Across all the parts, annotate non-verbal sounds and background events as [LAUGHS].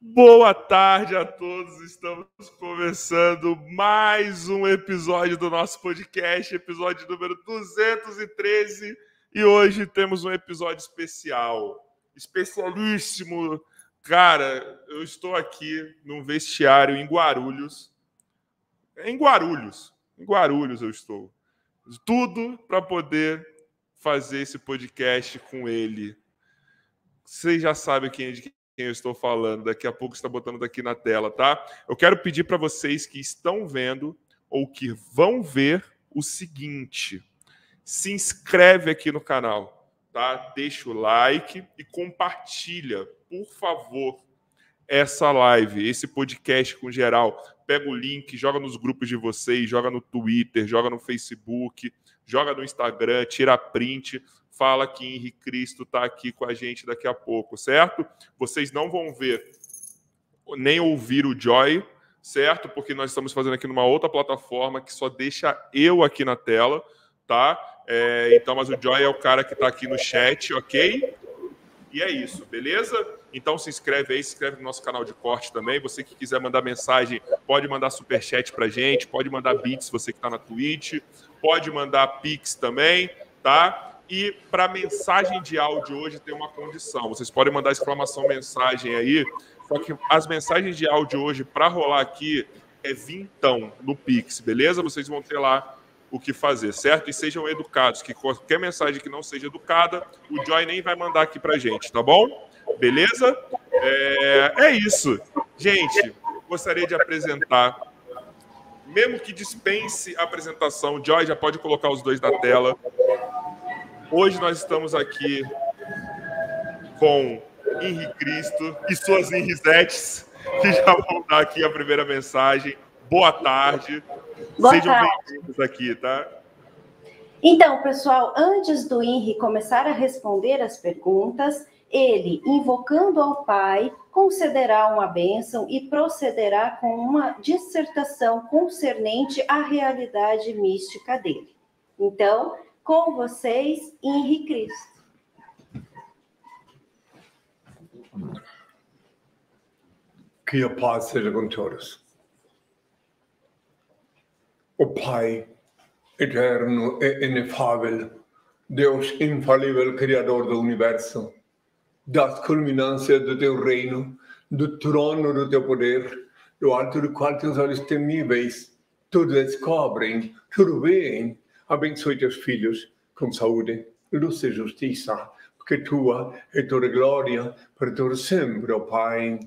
Boa tarde a todos. Estamos começando mais um episódio do nosso podcast, episódio número 213. E hoje temos um episódio especial, especialíssimo. Cara, eu estou aqui num vestiário em Guarulhos. Em Guarulhos. Em Guarulhos eu estou. Tudo para poder fazer esse podcast com ele. Vocês já sabem quem, de quem eu estou falando. Daqui a pouco está botando daqui na tela, tá? Eu quero pedir para vocês que estão vendo ou que vão ver o seguinte: se inscreve aqui no canal, tá? Deixa o like e compartilha, por favor, essa live, esse podcast com geral. Pega o link, joga nos grupos de vocês, joga no Twitter, joga no Facebook, joga no Instagram, tira print, fala que Henrique Cristo está aqui com a gente daqui a pouco, certo? Vocês não vão ver nem ouvir o Joy, certo? Porque nós estamos fazendo aqui numa outra plataforma que só deixa eu aqui na tela, tá? É, então, mas o Joy é o cara que está aqui no chat, ok? E é isso, beleza? Então se inscreve aí, se inscreve no nosso canal de corte também. Você que quiser mandar mensagem, pode mandar superchat pra gente, pode mandar bits, você que está na Twitch, pode mandar pix também, tá? E para mensagem de áudio hoje tem uma condição. Vocês podem mandar exclamação mensagem aí. Só que as mensagens de áudio hoje, para rolar aqui, é vintão no Pix, beleza? Vocês vão ter lá o que fazer, certo? E sejam educados, que qualquer mensagem que não seja educada, o Joy nem vai mandar aqui para gente, tá bom? Beleza? É, é isso. Gente, gostaria de apresentar, mesmo que dispense a apresentação, Joy já pode colocar os dois na tela. Hoje nós estamos aqui com Henri Cristo e suas Henrisetes, que já vão dar aqui a primeira mensagem. Boa tarde. Boa Sejam bem-vindos aqui, tá? Então, pessoal, antes do Henri começar a responder as perguntas, ele, invocando ao Pai, concederá uma bênção e procederá com uma dissertação concernente à realidade mística dele. Então, com vocês, Henri Cristo. Que a paz seja com todos. O Pai eterno e inefável, Deus infalível, Criador do universo, das culminâncias do teu reino, do trono do teu poder, do alto do qual teus olhos temíveis tudo descobrem, tudo veem. Abençoe teus filhos com saúde, luz e justiça, porque tua é toda glória todo sempre, ó Pai.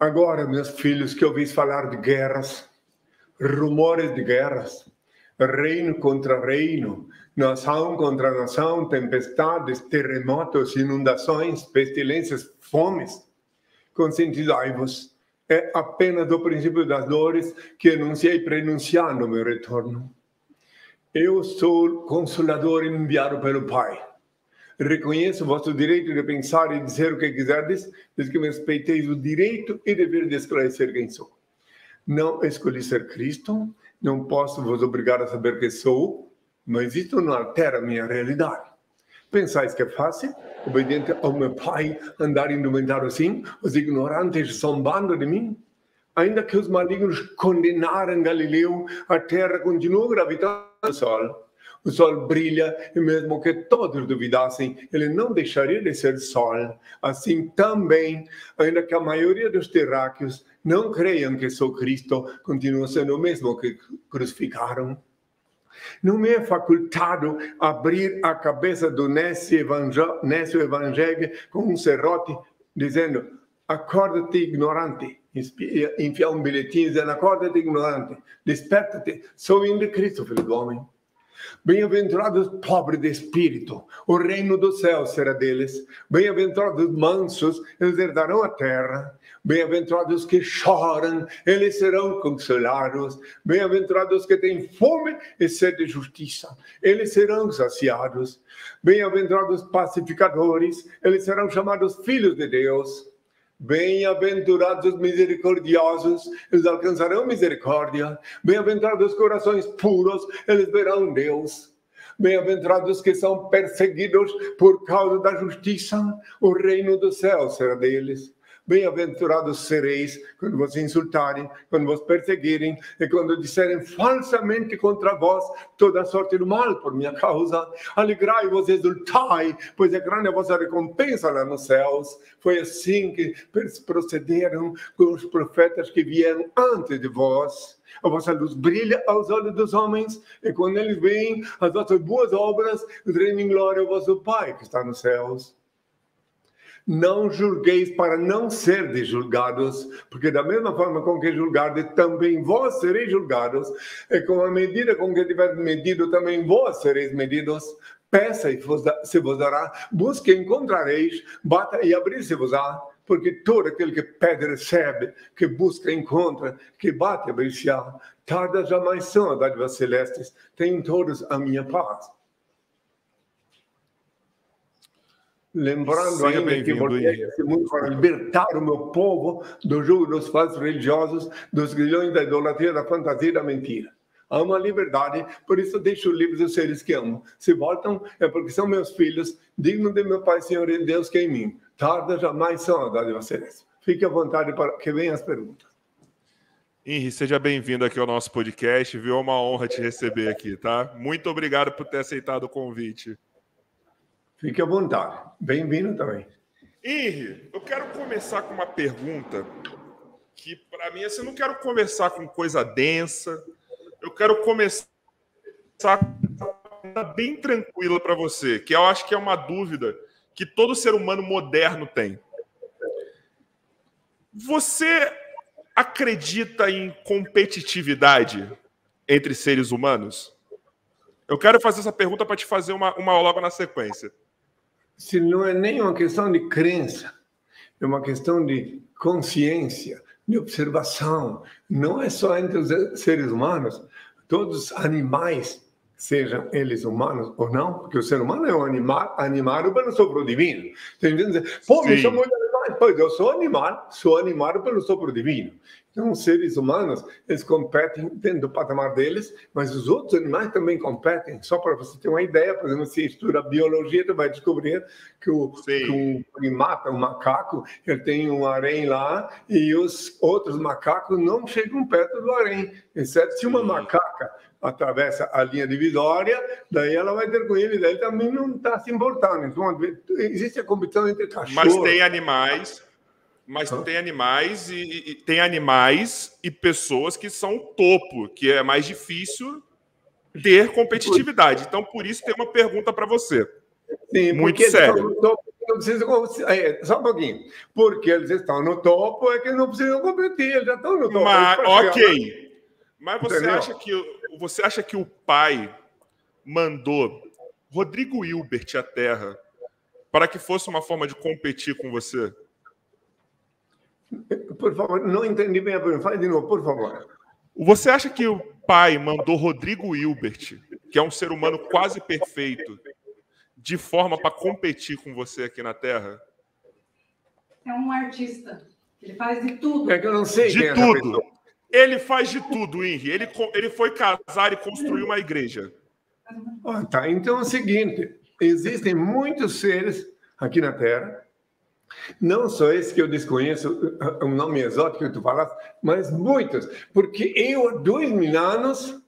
Agora, meus filhos, que ouvis falar de guerras, rumores de guerras, reino contra reino, nação contra nação, tempestades, terremotos, inundações, pestilências, fomes. Conscientizai-vos, é apenas o princípio das dores que anunciei prenunciando meu retorno. Eu sou consolador enviado pelo Pai. Reconheço o vosso direito de pensar e dizer o que quiserdes, desde que me respeiteis o direito e dever de esclarecer quem sou. Não escolhi ser Cristo, não posso vos obrigar a saber quem sou, mas isso não altera a minha realidade. Pensais que é fácil, obediente ao meu Pai, andar indumentado assim, os ignorantes zombando de mim? Ainda que os malignos condenaram Galileu, a terra continua gravitando o sol. O sol brilha e mesmo que todos duvidassem, ele não deixaria de ser sol. Assim também, ainda que a maioria dos terráqueos não creiam que sou Cristo, continua sendo o mesmo que crucificaram. Não me é facultado abrir a cabeça do nécio evangé- nécio evangelho com um serrote, dizendo: acorda-te, ignorante. Enfiar um bilhetinho dizendo: acorda-te, ignorante. Desperta-te, sou indo Cristo, filho do homem. Bem-aventurados pobres de espírito, o reino do céu será deles. Bem-aventurados mansos, eles herdarão a terra. Bem-aventurados que choram, eles serão consolados. Bem-aventurados que têm fome e sede de justiça, eles serão saciados. Bem-aventurados pacificadores, eles serão chamados filhos de Deus. Bem-aventurados os misericordiosos, eles alcançarão misericórdia. Bem-aventurados os corações puros, eles verão Deus. Bem-aventurados que são perseguidos por causa da justiça, o reino do céu será deles. Bem-aventurados sereis quando vos insultarem, quando vos perseguirem e quando disserem falsamente contra vós toda sorte de mal por minha causa. Alegrai-vos e exultai, pois é grande a vossa recompensa lá nos céus. Foi assim que procederam com os profetas que vieram antes de vós. A vossa luz brilha aos olhos dos homens, e quando eles veem as vossas boas obras, rendem glória ao vosso Pai que está nos céus. Não julgueis para não serdes julgados, porque da mesma forma com que julgardes, também vós sereis julgados, e com a medida com que tiverdes medido, também vós sereis medidos. Peça e se vos dará, busque e encontrareis, bata e abrir-se-vos-á porque todo aquele que pede recebe, que busca encontra, que bate abrir-se-á. Tarda jamais são as dádivas celestes, têm todos a minha paz. Lembrando Seja ainda que voltei esse mundo para libertar o meu povo do jugo dos falsos religiosos, dos grilhões da idolatria, da fantasia e da mentira. Amo a liberdade, por isso deixo livres os seres que amo. Se voltam, é porque são meus filhos, dignos de meu Pai, Senhor e Deus que é em mim. Tarda jamais são a dádiva celeste. Fique à vontade para que venham as perguntas. Henri, seja bem-vindo aqui ao nosso podcast, viu? É uma honra te receber aqui, tá? Muito obrigado por ter aceitado o convite. Fique à vontade. Bem-vindo também. Henri, eu quero começar com uma pergunta que, para mim, assim, eu não quero conversar com coisa densa. Eu quero começar bem tranquila para você, que eu acho que é uma dúvida que todo ser humano moderno tem. Você acredita em competitividade entre seres humanos? Eu quero fazer essa pergunta para te fazer uma, uma logo na sequência se não é nem uma questão de crença, é uma questão de consciência, de observação. Não é só entre os seres humanos, todos os animais, sejam eles humanos ou não, porque o ser humano é um animal animado pelo sopro divino. Entendeu? Pô, me chamou de animal. Pois eu sou animal, sou animado pelo sopro divino. Então, os seres humanos, eles competem dentro do patamar deles, mas os outros animais também competem. Só para você ter uma ideia, por exemplo, se estuda biologia, você vai descobrir que o, que o primata, o macaco, ele tem um harém lá e os outros macacos não chegam perto do harém, exceto se uma macaca atravessa a linha divisória, daí ela vai ter com ele, daí também não está se importando. Então, existe a competição entre cachorros. Mas tem animais mas tem animais e, e, tem animais e pessoas que são o topo, que é mais difícil ter competitividade. Então, por isso tem uma pergunta para você. Sim, muito sério. não precisam, é, só um pouquinho. Porque eles estão no topo, é que não precisam competir, eles já estão no topo. Mas, ok. Mas você acha, que, você acha que o pai mandou Rodrigo Hilbert à Terra para que fosse uma forma de competir com você? Por favor, não entendi bem a pergunta. Fale de novo, por favor. Você acha que o pai mandou Rodrigo Hilbert, que é um ser humano quase perfeito, de forma para competir com você aqui na Terra? É um artista. Ele faz de tudo. É que eu não sei. De é tudo. Ele faz de tudo, Henry. Ele, ele foi casar e construir uma igreja. Ah, tá. Então é o seguinte: existem muitos seres aqui na Terra não só esse que eu desconheço, um nome exótico que tu falaste, mas muitos, porque eu há dois mil anos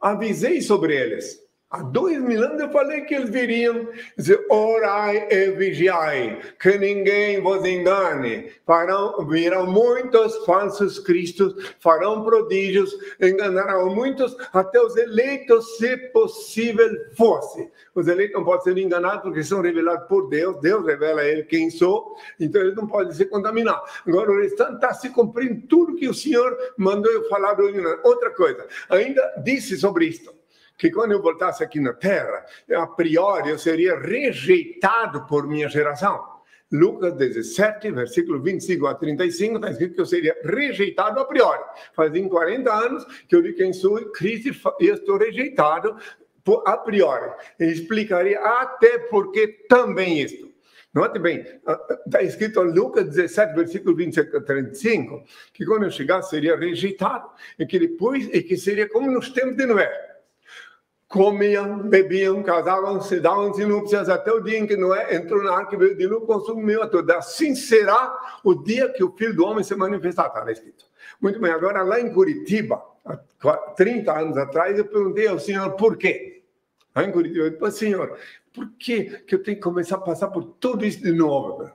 avisei sobre eles. Há dois mil anos eu falei que eles viriam dizer, orai e vigiai, que ninguém vos engane. Farão, virão muitos falsos cristos, farão prodígios, enganarão muitos, até os eleitos, se possível fosse. Os eleitos não podem ser enganados porque são revelados por Deus, Deus revela a ele quem sou, então eles não podem se contaminar. Agora o restante está se cumprindo tudo que o Senhor mandou eu falar. Outra coisa, ainda disse sobre isto que quando eu voltasse aqui na Terra, a priori eu seria rejeitado por minha geração. Lucas 17, versículo 25 a 35, está escrito que eu seria rejeitado a priori. Fazem 40 anos que eu vi quem sou Cristo e estou rejeitado a priori. Eu explicaria até porque também isto. Note bem, está escrito em Lucas 17, versículo 25 a 35, que quando eu chegasse seria rejeitado, e que depois, e que seria como nos tempos de Noé comiam, bebiam, casavam, se davam-se núpcias até o dia em que Noé entrou na arca e veio de novo consumiu a toda. Assim será o dia que o Filho do Homem se manifestar, está escrito. Muito bem, agora lá em Curitiba, há 30 anos atrás, eu perguntei ao senhor por quê. Lá em Curitiba, eu disse, senhor, por que, que eu tenho que começar a passar por tudo isso de novo?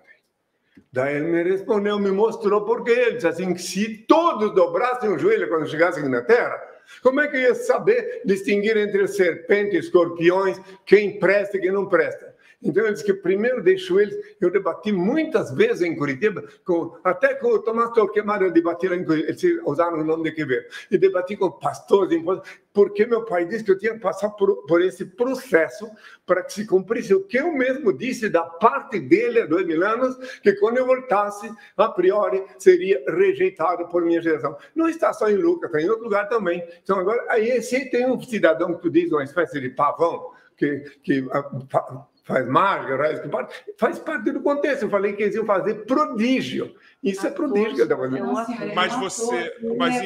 Daí ele me respondeu, me mostrou por quê. Ele disse assim, que se todos dobrassem o joelho quando chegassem na terra, como é que eu ia saber distinguir entre serpentes, escorpiões, quem presta e quem não presta? Então, ele disse que primeiro deixou eles. Eu debati muitas vezes em Curitiba, com, até com o Tomás Torquemada, eu debati lá em Curitiba, eles usaram o nome de Quevedo. E debati com pastores, porque meu pai disse que eu tinha que passar por, por esse processo para que se cumprisse o que eu mesmo disse da parte dele há dois mil anos, que quando eu voltasse, a priori, seria rejeitado por minha geração. Não está só em Lucas, está em outro lugar também. Então, agora, aí, se tem um cidadão que tu diz, uma espécie de pavão, que, que faz mágica, faz parte do contexto. Eu falei que eles iam fazer prodígio. Isso é prodígio que eu estava fazendo. Mas você. Mas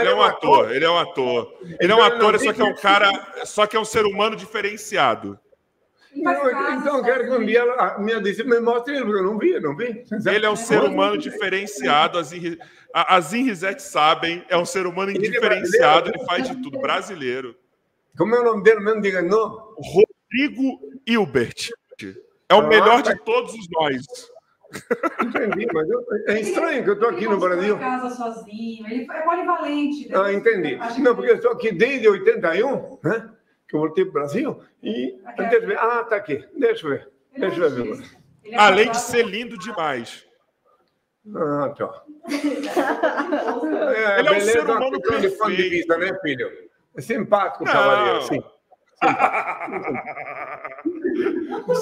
ele é um ator, ele é um ator. Ele é um ator, só que é um cara. Só que é um ser humano diferenciado. Não, então eu quero que um dia a minha discípula me mostre ele, porque eu não vi, não vi. Ele é um ser humano diferenciado, as, as Inrisetes sabem, é um ser humano indiferenciado, ele faz de tudo, brasileiro. Como é o nome dele mesmo? Diga não. Rodrigo Hilbert. É o ah, melhor de todos os nós. Entendi, mas eu, é estranho que eu estou aqui no Brasil. Ele casa sozinho, ele é polivalente. Ah, entendi. Não, porque eu estou aqui desde 81, né? Que eu voltei para o Brasil. E. Ah, tá aqui. Deixa eu ver. Deixa eu ver. É Além de ser lindo demais. Ah, tá. [LAUGHS] É, ele é um ser humano perfeito. De vista, né, filho? É simpático o cavaleiro, sim.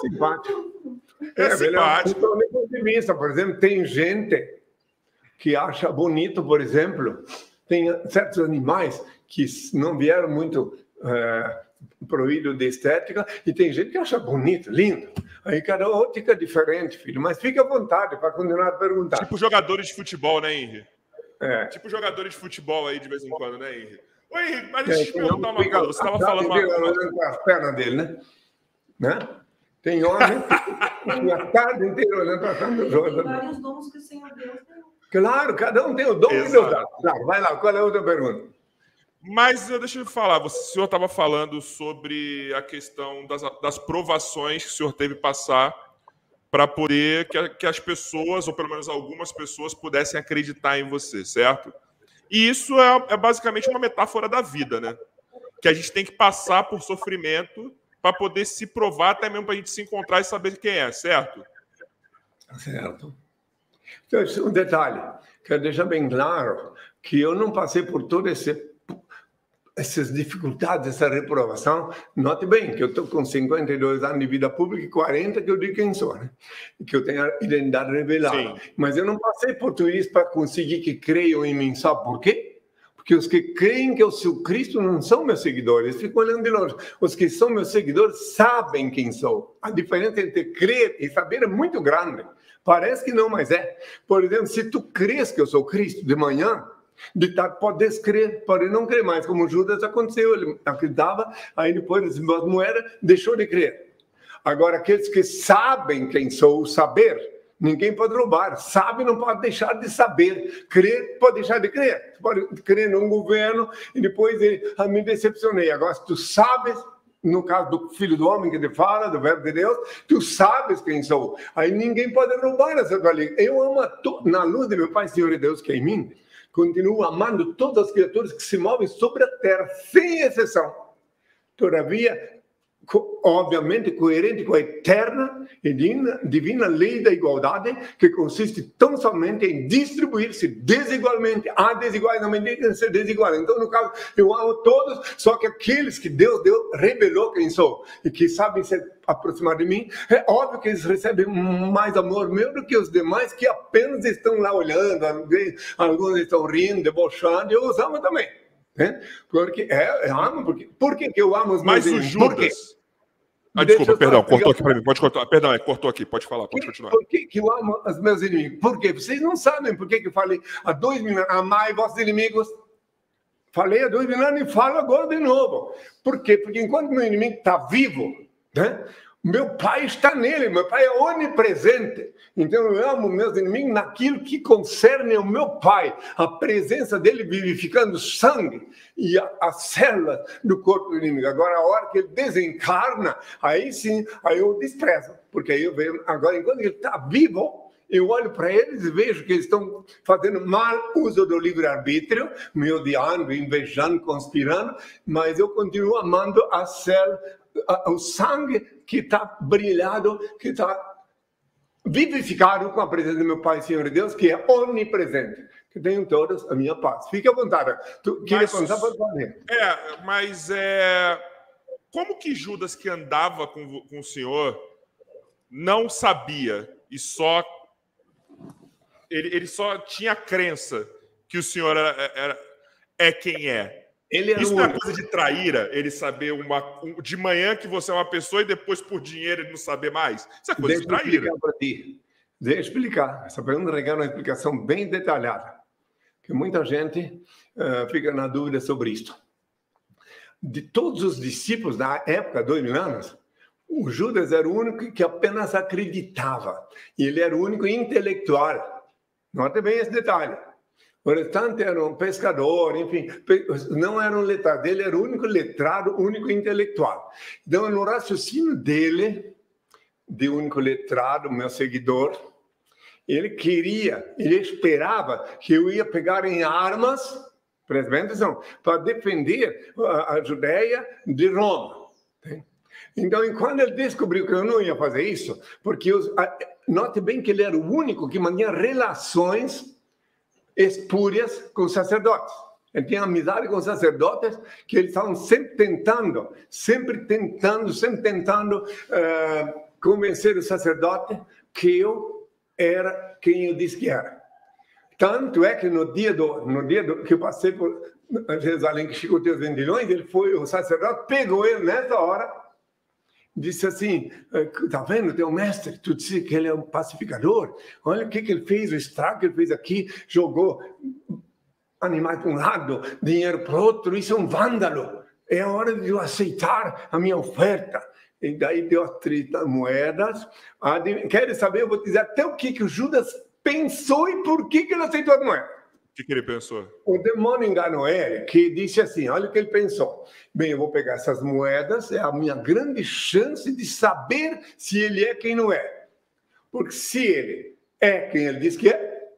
Simpático. É, é simpático. ponto de vista, por exemplo, tem gente que acha bonito, por exemplo, tem certos animais que não vieram muito é, proído de estética e tem gente que acha bonito, lindo. Aí cada ótica é diferente, filho. Mas fica à vontade para continuar a perguntar. Tipo jogadores de futebol, né, Henrique? É. Tipo jogadores de futebol aí de vez em quando, né, Henrique? Oi, Henrique, mas deixa eu te perguntar uma coisa. Você estava falando uma coisa. as pernas dele, né? né? Tem homem [LAUGHS] que a tarde inteira olhando para a perna do jogador. Vários dons que o Senhor Deus Claro, cada um tem o dom Exato. que Deus dá. Claro, vai lá, qual é a outra pergunta? Mas deixa eu falar, o senhor estava falando sobre a questão das, das provações que o senhor teve que passar para poder que, que, as pessoas, ou pelo menos algumas pessoas, pudessem acreditar em você, certo? E isso é, é basicamente uma metáfora da vida, né? Que a gente tem que passar por sofrimento para poder se provar, até mesmo para a gente se encontrar e saber quem é, certo? Certo. Então, um detalhe, quero deixar bem claro que eu não passei por todo esse essas dificuldades, essa reprovação, note bem que eu estou com 52 anos de vida pública e 40 que eu digo quem sou, né? que eu tenho a identidade revelada. Sim. Mas eu não passei por tudo isso para conseguir que creiam em mim. Sabe por quê? Porque os que creem que eu sou Cristo não são meus seguidores, ficam olhando de longe. Os que são meus seguidores sabem quem sou. A diferença entre crer e saber é muito grande. Parece que não, mas é. Por exemplo, se tu crês que eu sou Cristo de manhã, de estar, pode descrer, pode não crer mais, como Judas aconteceu, ele acreditava, aí depois recebeu as moedas, deixou de crer. Agora, aqueles que sabem quem sou, saber, ninguém pode roubar, sabe não pode deixar de saber, crer pode deixar de crer, tu pode crer num governo e depois ele, ah, me decepcionei, agora se tu sabes, no caso do Filho do Homem que te fala, do Verbo de Deus, tu sabes quem sou. Aí ninguém pode roubar essa tua Eu amo, na luz de meu Pai, Senhor e Deus que é em mim, continuo amando todas as criaturas que se movem sobre a terra, sem exceção. Todavia, obviamente coerente com a eterna e divina lei da igualdade, que consiste tão somente em distribuir-se desigualmente. Há desiguais na medida de ser desigual. Então, no caso, eu amo todos, só que aqueles que Deus deu, revelou quem sou e que sabem se aproximar de mim, é óbvio que eles recebem mais amor meu do que os demais que apenas estão lá olhando, alguns estão rindo, debochando, eu os amo também. Né? Porque é, eu amo, porque, por que, que eu amo os meus Mas o Judas, ah, desculpa, perdão, cortou aqui para mim. Pode cortar. Perdão, é, cortou aqui, pode falar, pode continuar. Por que, que eu amo os meus inimigos? Porque vocês não sabem por que, que eu falei há dois minutos, amai vossos inimigos. Falei há dois mil anos e falo agora de novo. Por quê? Porque enquanto meu inimigo está vivo, né? Meu pai está nele, meu pai é onipresente. Então eu amo meus inimigos naquilo que concerne o meu pai, a presença dele vivificando sangue e a, a célula do corpo do inimigo. Agora, a hora que ele desencarna, aí sim, aí eu desprezo, porque aí eu vejo, agora, enquanto ele está vivo, eu olho para eles e vejo que eles estão fazendo mal uso do livre-arbítrio, me odiando, invejando, conspirando, mas eu continuo amando a célula o sangue que está brilhado, que está vivificado com a presença do meu Pai, Senhor Deus, que é onipresente. Que tenham todos a minha paz. Fique à vontade. Tu queria contar para É, mas é, como que Judas, que andava com, com o Senhor, não sabia e só. Ele, ele só tinha crença que o Senhor era, era é quem é. Ele Isso não é coisa de traíra, ele saber uma, de manhã que você é uma pessoa e depois por dinheiro ele não saber mais. Isso é coisa Deixa de traíra. Ti. Deixa eu explicar. Essa pergunta requer uma explicação bem detalhada. Que muita gente uh, fica na dúvida sobre isso. De todos os discípulos da época, dois mil anos, o Judas era o único que apenas acreditava. E ele era o único intelectual. Note bem esse detalhe. O restante era um pescador, enfim, não era um letrado. Ele era o único letrado, o único intelectual. Então, no raciocínio dele, de único letrado, meu seguidor, ele queria, ele esperava que eu ia pegar em armas, atenção, para defender a Judéia de Roma. Então, quando ele descobriu que eu não ia fazer isso, porque note bem que ele era o único que mantinha relações espúrias com sacerdotes. Ele tinha amizade com sacerdotes que eles estavam sempre tentando, sempre tentando, sempre tentando uh, convencer o sacerdote que eu era quem eu disse que era. Tanto é que no dia do, no dia do, que eu passei por Jerusalém, que chegou os vendilhões, ele foi, o sacerdote pegou ele nessa hora disse assim: eh, tá vendo, teu mestre, tu disse que ele é um pacificador. Olha o que, que ele fez, o estrago que ele fez aqui, jogou animais para um lado, dinheiro para outro, isso é um vândalo. É hora de eu aceitar a minha oferta. E daí deu as 30 moedas. Quer saber? Eu vou dizer até o que, que o Judas pensou e por que, que ele aceitou a moeda que, que ele pensou? O demônio enganou ele, que disse assim: olha o que ele pensou. Bem, eu vou pegar essas moedas, é a minha grande chance de saber se ele é quem não é. Porque se ele é quem ele diz que é,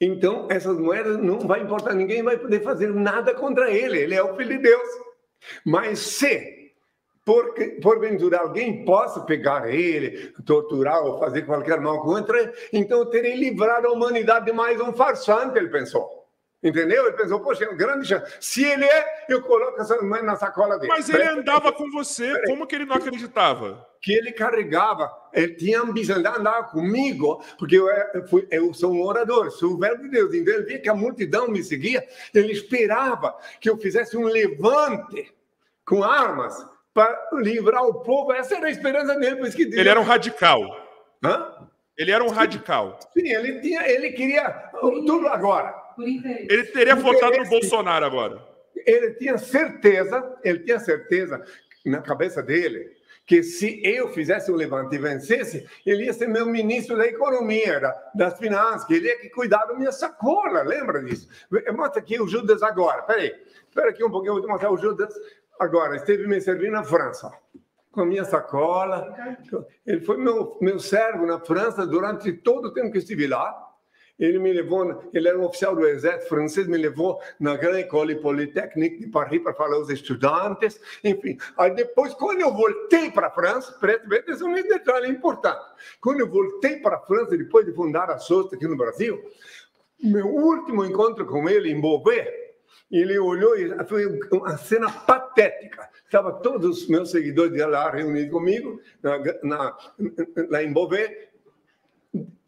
então essas moedas não vai importar, ninguém vai poder fazer nada contra ele, ele é o filho de Deus. Mas se porque porventura alguém possa pegar ele, torturar ou fazer qualquer mal contra ele, então eu terei livrado a humanidade de mais um farsante, ele pensou. Entendeu? Ele pensou, poxa, é um grande chance. Se ele é, eu coloco essa mãe na sacola dele. Mas ele andava com você, como que ele não acreditava? Que ele carregava, ele tinha ambição, ele andava comigo, porque eu, eu, fui, eu sou um orador, sou o verbo de Deus. Então ele via que a multidão me seguia, ele esperava que eu fizesse um levante com armas para livrar o povo. Essa era a esperança dele. Por isso que ele era um radical. Hã? Ele era um radical. Sim, ele, tinha, ele queria tudo agora. Por interesse. Ele teria Por votado no Bolsonaro agora. Ele tinha certeza, ele tinha certeza na cabeça dele que se eu fizesse um levante e vencesse, ele ia ser meu ministro da economia, da, das finanças, que ele ia que cuidar da minha sacola, lembra disso? Mostra aqui o Judas agora, peraí, espera aqui um pouquinho, eu vou te mostrar o Judas agora, esteve me servindo na França, com a minha sacola, ele foi meu, meu servo na França durante todo o tempo que estive lá, ele me levou, ele era um oficial do exército francês, me levou na Grande École Polytechnique de Paris para falar aos estudantes, enfim. Aí depois, quando eu voltei para a França, preste bem atenção nesse detalhe importante. Quando eu voltei para a França, depois de fundar a SOST aqui no Brasil, meu último encontro com ele em Beauvais, ele olhou e foi uma cena patética. Estavam todos os meus seguidores lá reunidos comigo, na, na, lá em Beauvais.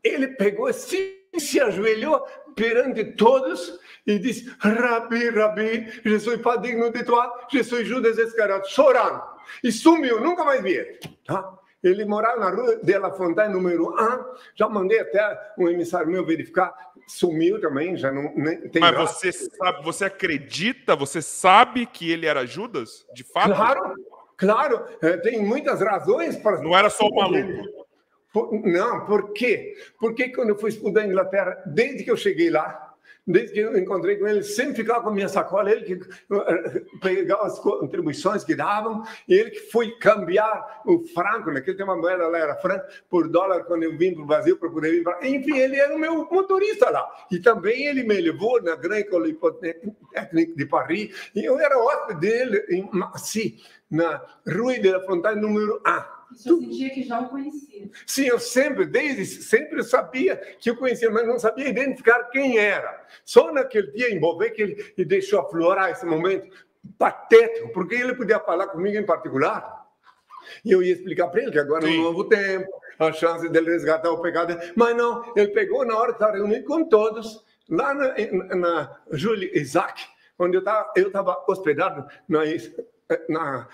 Ele pegou assim se ajoelhou perante todos e disse: Rabi, Rabi, je suis pas digno de toi, je suis Judas Iscariote, chorando. E sumiu, nunca mais vi ele. Tá? Ele morava na rua de La Fontaine, número 1. Já mandei até um emissário meu verificar. Sumiu também, já não tem Mas graça. você sabe, você acredita, você sabe que ele era Judas? De fato? Claro, claro. eh, Tem muitas razões para... Não era só o maluco. Por- Não, por quê? Porque quando eu fui estudar na Inglaterra, desde que eu cheguei lá, desde que eu encontrei com ele, sempre ficava com a minha sacola, ele que eh, pegava as contribuições que davam, e ele que foi cambiar o franco, naquele tempo a moeda lá era franco, por dólar quando eu vim para o Brasil para poder vir para... Enfim, ele era o meu motorista lá. E também ele me levou na Grande École Polytechnique de Paris, e eu era hóspede dele em Massy, na Rue de la Fontaine, número 1. Isso eu sentia que já o conhecia. Sim, eu sempre, desde sempre eu sabia que eu conhecia, mas não sabia identificar quem era. Só naquele dia em Beauvais que ele ele deixou aflorar esse momento patético, porque ele podia falar comigo em particular. E eu ia explicar para ele que agora é Sim. um novo tempo, a chance dele resgatar o pecado. Mas não, ele pegou na hora de estar reunido com todos, lá na, na, na Julie Isaac, onde eu estava eu tava hospedado na, na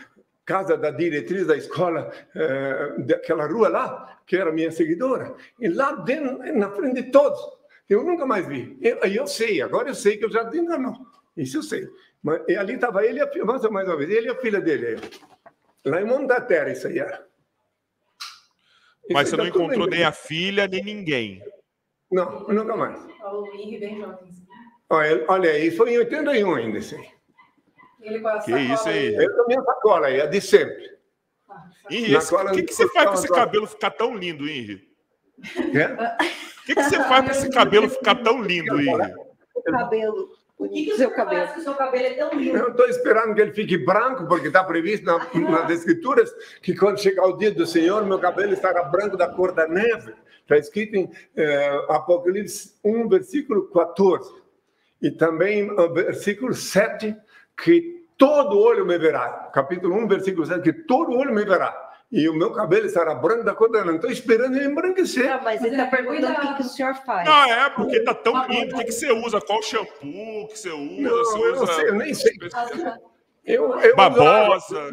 casa da diretriz da escola, eh, daquela rua lá, que era minha seguidora. E lá dentro, na frente de todos, eu nunca mais vi. Eu, eu sei, agora eu sei que eu já enganou. Isso eu sei. Mas e ali estava ele, e a filha, mais mais uma vez, ele e a filha dele. Lá em Montaterra, isso aí era. Isso Mas você aí não encontrou nem a filha, nem ninguém. Não, nunca mais. Olha aí, foi em 81 ainda, isso aí. Ele com a Que isso aí? Eu com a sacola aí, a de sempre. Ah, Henri, o que, que você faz para esse cabelo ficar tão lindo, Henri? É? O que, que você faz para esse cabelo ficar tão lindo, Henri? O cabelo. O que, que seu cabelo. faz que seu cabelo é tão lindo? Eu estou esperando que ele fique branco, porque está previsto na, nas escrituras que quando chegar o dia do Senhor, meu cabelo estará branco da cor da neve. Está escrito em eh, Apocalipse 1, versículo 14. E também o versículo 7, que todo olho me verá. Capítulo 1, versículo 7, que todo olho me verá. E o meu cabelo estará branco da cor da neve. Estou esperando ele embranquecer. Não, mas ele está perguntando o que, que o senhor faz. Não, é, porque tá tão lindo. O que, que você usa? Qual shampoo que você usa? Não, você eu não usa... sei, eu nem sei. Eu, eu uso água- Babosa.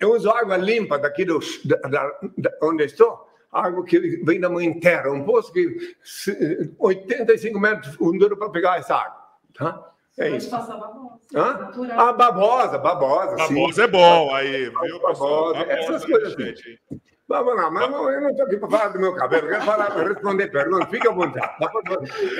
Eu uso água limpa daqui do, da, da- da- onde estou, água que vem da mãe terra, um poço que se- 85 metros de fundura para pegar essa água. Tá? É Pode isso. passar babosa. Hã? Ah, babosa, babosa. sim. Babosa é bom, aí, viu, pessoal? Babosa, essas Babosa, coisas gente. Vamos lá, mas não, eu não estou aqui para falar do meu cabelo, eu quero falar, responder perguntas, fica à vontade. Pra-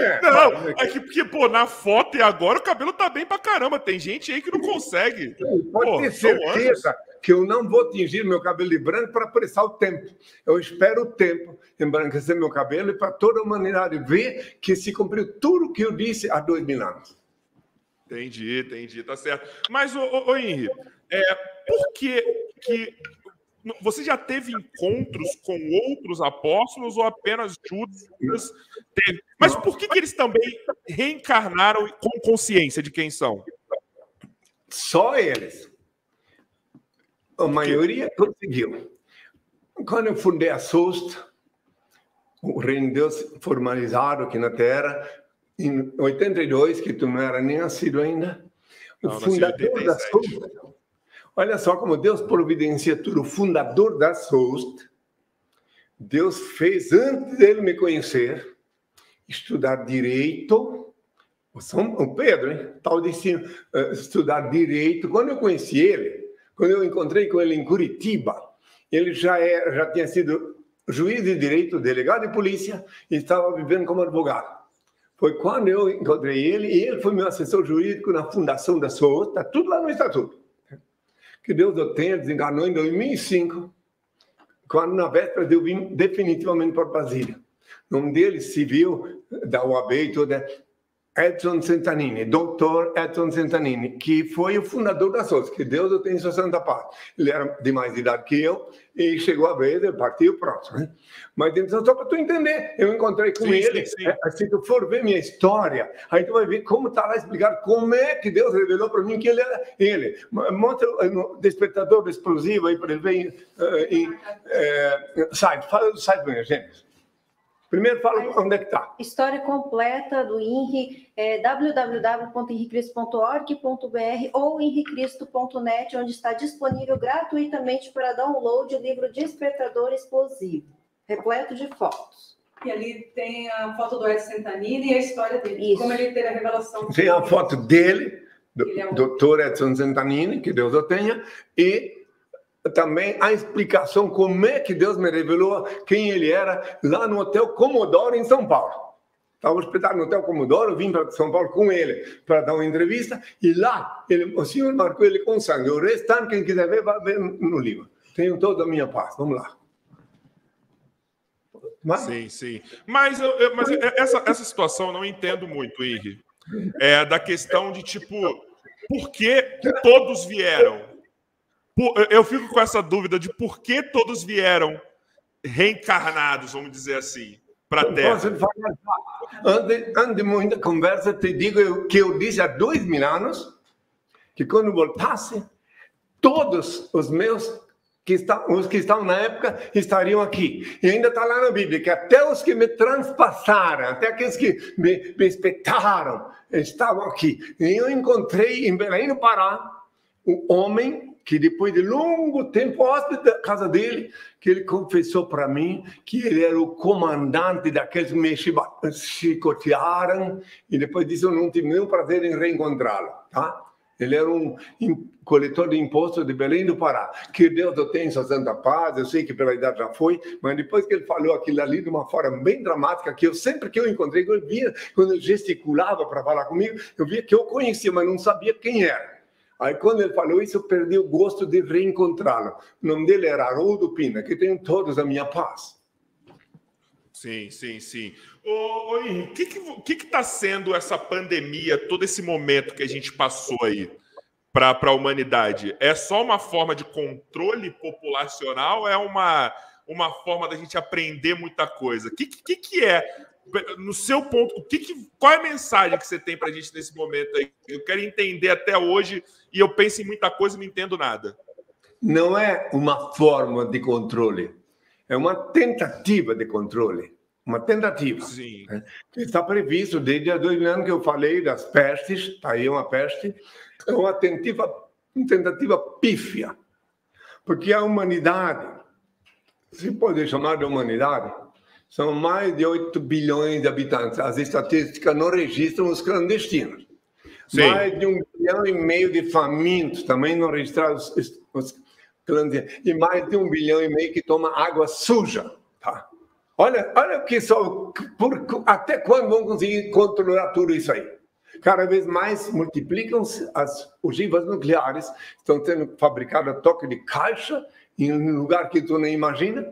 É, Não, é que porque, pô, na foto e agora o cabelo tá bem pra caramba. Tem gente aí que não consegue. Pode Pô, ter certeza que eu não vou tingir meu cabelo de branco para apressar o tempo. Eu espero o tempo embranquecer meu cabelo e para toda a humanidade ver que se cumpriu tudo o que eu disse há dois mil anos. Entendi, entendi, tá certo. Mas, ô, ô, ô Henri, é, por que que... Você já teve encontros com outros apóstolos ou apenas Judas teve? Mas por que, que eles também reencarnaram com consciência de quem são? Só eles. A maioria conseguiu. Quando eu fundei a SOST, o Reino de Deus formalizado aqui na Terra, em 82, que tu não era nem nascido ainda, o Não, fundador da 87. SOST, olha só como Deus providencia tudo, o fundador da SOST, Deus fez, antes dele me conhecer, estudar direito, o São o Pedro, hein? tal de eh, estudar direito. Quando eu conheci ele, quando eu encontrei com ele em Curitiba, ele já era, já tinha sido juiz de direito, delegado de polícia e estava vivendo como advogado. Foi quando eu encontrei ele e ele foi meu assessor jurídico na fundação da SOS, está tudo lá no estatuto. Que Deus o tenha, desenganou em 2005, quando na véspera eu vim definitivamente para Brasília. O nome dele, civil, da UAB e é Edson Centanini, doutor Edson Centanini, que foi o fundador da SOS, que Deus o tenha em sua santa paz. Ele era de mais idade que eu e chegou a vez, ele partiu pronto. Né? Mas então, só para tu entender, eu encontrei com Sim, ele, sim, sim. é, se tu for ver minha história, aí tu vai ver como está lá explicar como é que Deus revelou para mim que ele era ele. Mostra no despertador explosivo aí para ele ver eh, em eh, site, fala do site Gênesis. Primeiro fala onde é que está. História completa do INRI é www.henricristo.org.br ou henricristo.net, onde está disponível gratuitamente para download o livro Despertador Explosivo, repleto de fotos. E ali tem a foto do Edson Sentanini e a história dele. Isso. Como ele teve a revelação. Tem a foto dele, do é um- doutor Edson Zantanini, que Deus o tenha, e também a explicação como é que Deus me revelou quem ele era lá no Hotel Comodoro, em São Paulo. Estava hospedado no Hotel Comodoro, vim para São Paulo com ele para dar uma entrevista, e lá ele, o senhor marcou ele com sangue. O restante, quem quiser ver, vai ver no livro. Tenho toda a minha paz. Vamos lá. Mas, Sim, sim. Mas, eu, mas essa, essa situação eu não entendo muito, Henri. É da questão de, tipo, por que todos vieram? Eu- fico com essa dúvida de por que todos vieram reencarnados, vamos dizer assim, para a Terra. Antes, antes de muita conversa, te digo que eu disse há dois mil anos que quando voltasse, todos os meus que estão, os que estão na época estariam aqui. E ainda está lá na Bíblia que até os que me transpassaram, até aqueles que me, me espetaram, estavam aqui. E eu encontrei em Belém do Pará um homem que depois de longo tempo, hóspede da casa dele, que ele confessou para mim que ele era o comandante daqueles que me chicotearam, e depois disso eu não tive nenhum prazer em reencontrá-lo, tá? Ele era um coletor de impostos de Belém do Pará. Que Deus o tenha sua santa paz, eu sei que pela idade já foi, mas depois que ele falou aquilo ali de uma forma bem dramática, que eu sempre que eu encontrei, eu via, quando ele gesticulava para falar comigo, eu via que eu conhecia, mas não sabia quem era. Aí, quando ele falou isso, eu perdi o gosto de reencontrá-lo. O nome dele era Haroldo Pina, que tenham todos a minha paz. Sim, sim, sim. Ô, ô Henri, o que que, vo- que que tá sendo essa pandemia, todo esse momento que a gente passou aí para a humanidade? É só uma forma de controle populacional? É uma, uma forma da gente aprender muita coisa? O que, que, que é, no seu ponto, o que que, qual é a mensagem que você tem para a gente nesse momento aí? Eu quero entender até hoje e eu penso em muita coisa e não entendo nada. Não é uma forma de controle, é uma tentativa de controle. Uma tentativa. Sim. Está previsto desde há dois anos que eu falei das pestes, está aí uma peste, é uma tentativa, uma tentativa pífia. Porque a humanidade, se pode chamar de humanidade, são mais de 8 bilhões de habitantes. As estatísticas não registram os clandestinos. Sim. Mais de um bilhão e meio de famintos, também não registraram os, os clandestinos. E mais de um bilhão e meio que toma água suja. Tá? Olha, olha que só, por, até quando vão conseguir controlar tudo isso aí? Cada vez mais multiplicam-se as ogivas nucleares, estão sendo fabricadas a toque de caixa em um lugar que tu nem imagina.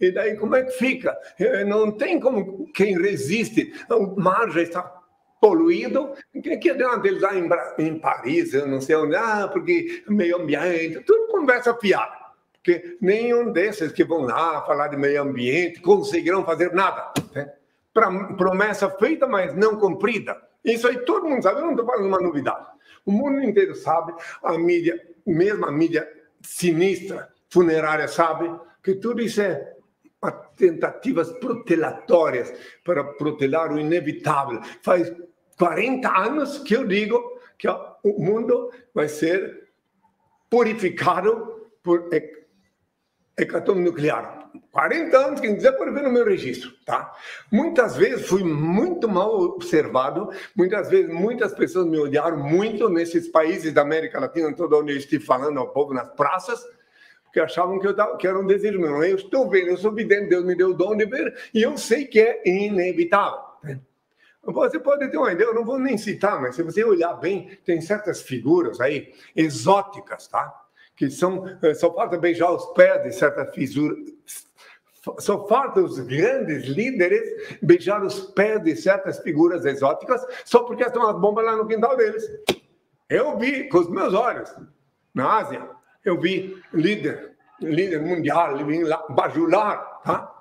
E daí como é que fica? Eh, Não tem como quem resiste. O mar já está poluído. Que, que adianta lá em, em Paris, eu não sei onde, ah, porque meio ambiente, tudo conversa fiada. Porque nenhum desses que vão lá falar de meio ambiente conseguirão fazer nada. Né? Pra- promessa feita, mas não cumprida. Isso aí todo mundo sabe, eu não estou falando uma novidade. O mundo inteiro sabe, a mídia, mesmo a mídia sinistra, funerária, sabe que tudo isso é tentativas protelatórias para protelar o inevitável. Faz 40 anos que eu digo que o mundo vai ser purificado por he- hecatombe nuclear. 40 anos, quem quiser pode ver no meu registro, tá? Muitas vezes fui muito mal observado, muitas vezes muitas pessoas me odiaram muito nesses países da América Latina, todo onde eu estive falando ao povo nas praças, porque achavam que eu tava, que era um desejo meu. Eu estou vendo, eu sou vidente, Deus me deu o dom de ver, e eu sei que é inevitável. né? Você pode ter uma ideia, eu não vou nem citar, mas se você olhar bem, tem certas figuras aí exóticas, tá? Que são, eh, só falta beijar os pés de certas fisuras. Só falta os grandes líderes beijar os pés de certas figuras exóticas só porque estão as bombas lá no quintal deles. Eu vi com os meus olhos, na Ásia, eu vi líder, líder mundial, bajular, tá?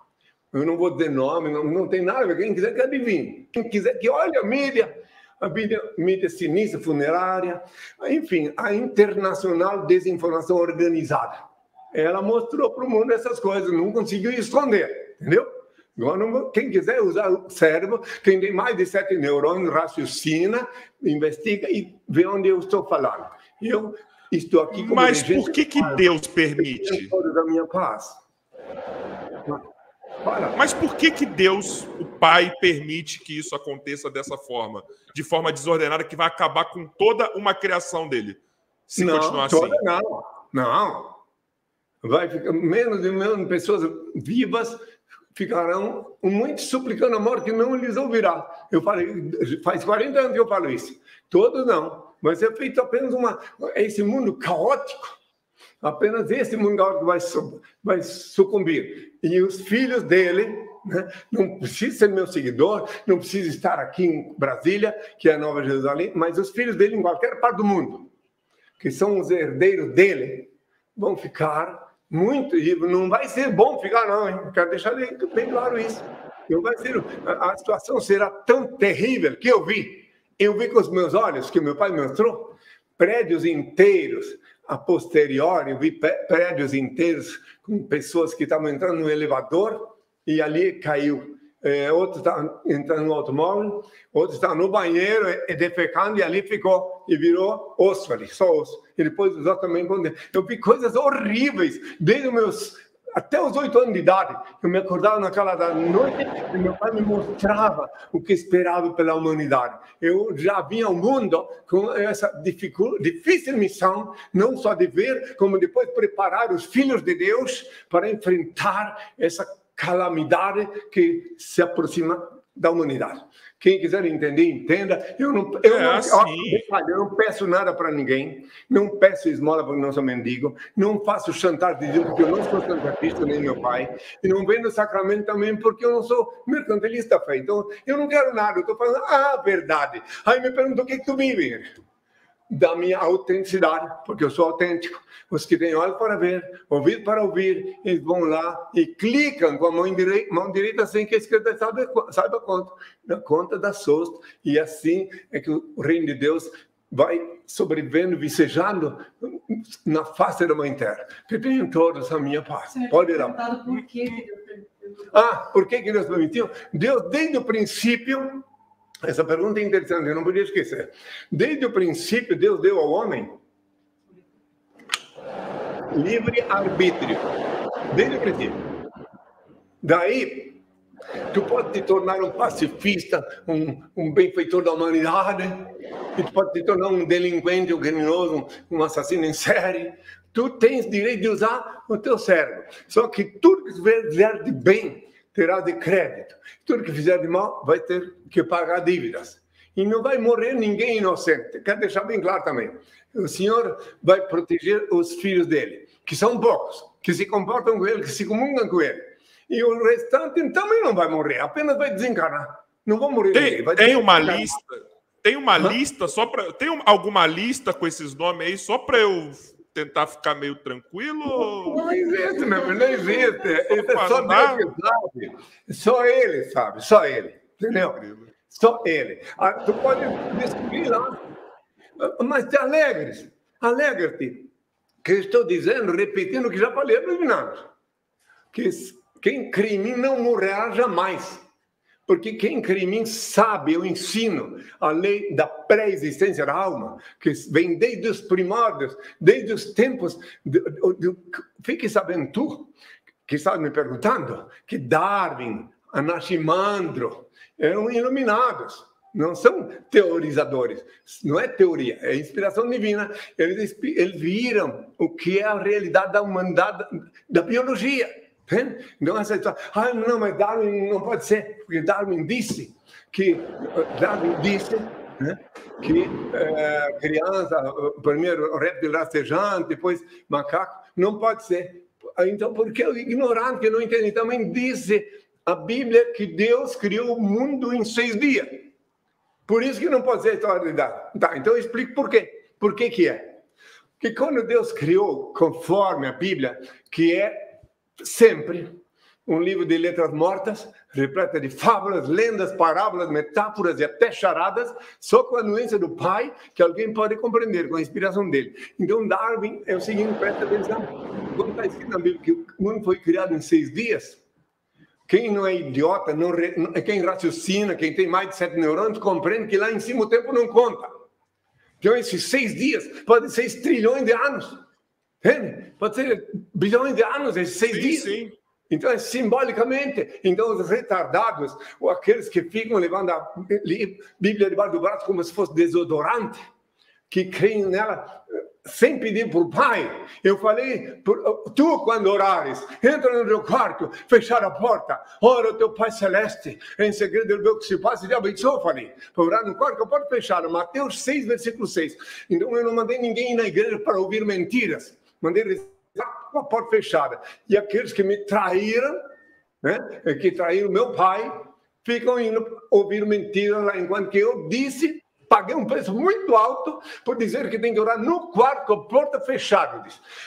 Eu não vou dizer nome, não, não tem nada a ver. Quem quiser que adivinhe. Quem quiser que olhe a mídia, a mídia, mídia sinistra, funerária, enfim, a internacional desinformação organizada. Ela mostrou para o mundo essas coisas, não conseguiu esconder, entendeu? Quem quiser usar o cérebro, quem tem mais de sete neurônios, raciocina, investiga e vê onde eu estou falando. Eu estou aqui como Mas por que, que Deus permite? Da minha paz. Mas por que, que Deus, o Pai, permite que isso aconteça dessa forma? De forma desordenada, que vai acabar com toda uma criação dele? Se não, continuar assim. Toda não. Não. Vai ficar menos de menos pessoas vivas ficarão muito suplicando a morte que não lhes ouvirá. Eu falei, faz 40 anos que eu falo isso. Todos não. Mas é feito apenas uma. Esse mundo caótico Apenas esse mundo vai, vai sucumbir. E os filhos dele, né, não precisa ser meu seguidor, não precisa estar aqui em Brasília, que é a Nova Jerusalém, mas os filhos dele em qualquer parte do mundo, que são os herdeiros dele, vão ficar muito. E não vai ser bom ficar, não, hein? quero deixar bem claro isso. Não vai ser, a, a situação será tão terrível que eu vi. Eu vi com os meus olhos, que meu pai me mostrou, prédios inteiros a posteriori, vi prédios inteiros com pessoas que estavam entrando no elevador e ali caiu. É, outro estava entrando no automóvel, outro estava no banheiro e, defecando e ali ficou e virou osso ali, só osso. E depois exatamente quando eu vi coisas horríveis desde os meus até os oito anos de idade, eu me acordava naquela noite e meu pai me mostrava o que esperava pela humanidade. Eu já vinha ao mundo com essa difícil missão, não só de ver, como depois preparar os filhos de Deus para enfrentar essa calamidade que se aproxima da humanidade. Quem quiser entender, entenda. Eu não, eu é não, assim. eu não peço nada para ninguém, não peço esmola porque não sou mendigo, não faço chantagem dizendo porque eu não sou santafista nem meu pai, e não vendo sacramento também porque eu não sou mercantilista. Então, eu não quero nada, eu estou falando a ah, verdade. Aí me perguntou o que, que tu vive da minha autenticidade, porque eu sou autêntico. Os que têm olhos para ver, ouvido para ouvir, eles vão lá e clicam com a mão direita, mão direita sem que a esquerda saiba, saiba quanto, na conta da sosta. E assim é que o reino de Deus vai sobrevivendo, vicejando na face da mãe terra. Que tenham todos a minha paz. Pode ir lá. Por que ah, por que Deus permitiu? Deus, desde o princípio, essa pergunta é interessante, eu não podia esquecer. Desde o princípio, Deus deu ao homem livre arbítrio. Desde o princípio. Daí, tu pode te tornar um pacifista, um, um benfeitor da humanidade, e tu pode te tornar um delinquente, um criminoso, um assassino em série. Tu tens direito de usar o teu cérebro. Só que tudo que fizer de bem, terá de crédito. Tudo que fizer de mal vai ter que pagar dívidas. E não vai morrer ninguém inocente. Quero deixar bem claro também. O Senhor vai proteger os filhos dele, que são poucos, que se comportam com ele, que se comungam com ele. E o restante também não vai morrer, apenas vai desencarnar. Não vão morrer tem, ninguém. Tem uma lista. Tem uma lista só para. Tem alguma lista com esses nomes aí só para eu tentar ficar meio tranquilo? Não existe, meu filho, não existe. É só Deus sabe. Só ele sabe, só ele. Entendeu? Só ele. Ah, tu pode descobrir lá. Mas te alegres. Alegra-te. Que estou dizendo, repetindo o que já falei no Que quem crime não morrerá jamais. Porque quem crê em mim sabe, eu ensino a lei da pré-existência da alma, que vem desde os primórdios, desde os tempos. De, de, fique sabendo tu, que está me perguntando, que Darwin, Anaximandro, eram iluminados. Não são teorizadores, não é teoria, é inspiração divina. Eles, eles viram o que é a realidade da humanidade, da biologia. Então, essa história, ah, não, mas Darwin não pode ser, porque Darwin disse que, Darwin disse né, que é, criança, primeiro réptil rastejante, depois macaco, não pode ser. Então, porque o ignorante que não entende também disse a Bíblia que Deus criou o mundo em seis dias. Por isso que não pode ser história de Darwin. Tá, então eu explico por quê. Por que que é? Que quando Deus criou, conforme a Bíblia, que é sempre um livro de letras mortas, repleta de fábulas, lendas, parábolas, metáforas e até charadas, só com a anuência do pai, que alguém pode compreender, com a inspiração dele. Então, Darwin é o seguinte, presta atenção. Quando está escrito na Bíblia que o mundo foi criado em seis dias, Quem não é idiota, não, quem raciocina, quem tem mais de sete neurônios, compreende que lá em cima o tempo não conta. Então, esses seis dias podem ser trilhões de anos. Entende? Pode ser bilhões de anos, esses seis sim, dias. Sim. Então, é simbolicamente. Então, os retardados, ou aqueles que ficam levando a Bíblia debaixo do braço como se fosse desodorante, que creem nela sem pedir para o Pai. Eu falei, tu, quando orares, entra no teu quarto, fechar a porta, ora o teu Pai Celeste, em segredo ele vê o que se passa e te abençoa. Falei, para orar no quarto, posso fechar. Mateus 6, versículo 6. Então, eu não mandei ninguém ir na igreja para ouvir mentiras. Mandei com a porta fechada. E aqueles que me traíram, né, que traíram meu pai, ficam indo ouvir mentiras lá, enquanto que eu disse, paguei um preço muito alto por dizer que tem que orar no quarto com a porta fechada,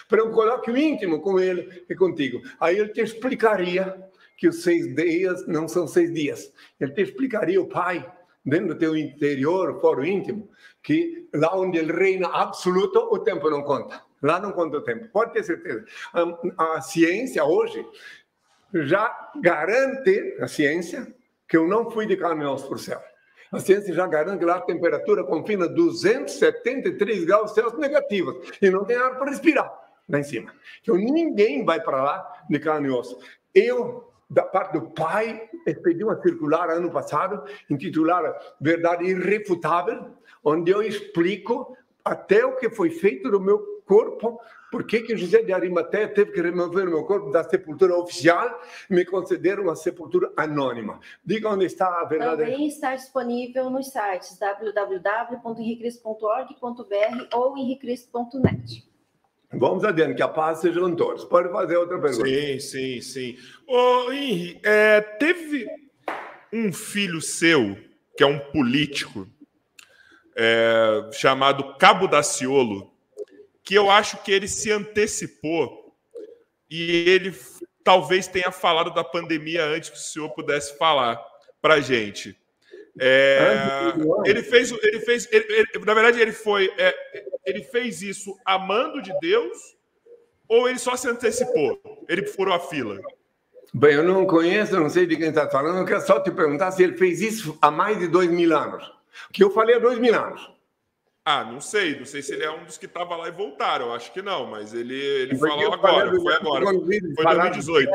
para um colóquio íntimo com ele e contigo. Aí ele te explicaria que os seis dias não são seis dias. Ele te explicaria, o pai, dentro do teu interior, foro íntimo, que lá onde ele reina absoluto, o tempo não conta. Lá não conta o tempo, pode ter certeza. A, a ciência hoje já garante, a ciência, que eu não fui de carne osso para o céu. A ciência já garante que lá a temperatura confina 273 graus Celsius negativos e não tem ar para respirar lá em cima. Então ninguém vai para lá de carne e osso. Eu, da parte do pai, pedi uma circular ano passado, intitulada Verdade Irrefutável, onde eu explico até o que foi feito no meu corpo, por que, que José de Arimateia teve que remover o meu corpo da sepultura oficial e me conceder uma sepultura anônima. Diga onde está a verdade. Também está disponível nos sites www.henricristo.org.br ou henricristo.net. Vamos adiante, que a paz seja com todos. Pode fazer outra pergunta. Sim, sim, sim. Ô, Henri, é, teve um filho seu, que é um político, é, chamado Cabo Daciolo, que eu acho que ele se antecipou e ele talvez tenha falado da pandemia antes que o senhor pudesse falar para a gente. É, ele fez, ele fez, ele, ele, na verdade, ele foi, é, ele fez isso amando de Deus ou ele só se antecipou? Ele furou a fila? Bem, eu não conheço, não sei de quem está falando. Eu quero só te perguntar se ele fez isso há mais de dois mil anos. Que eu falei há dois mil anos. Ah, não sei. Não sei se ele é um dos que estava lá e voltaram. Eu acho que não, mas ele, ele falou agora. Foi agora. Foi 2018.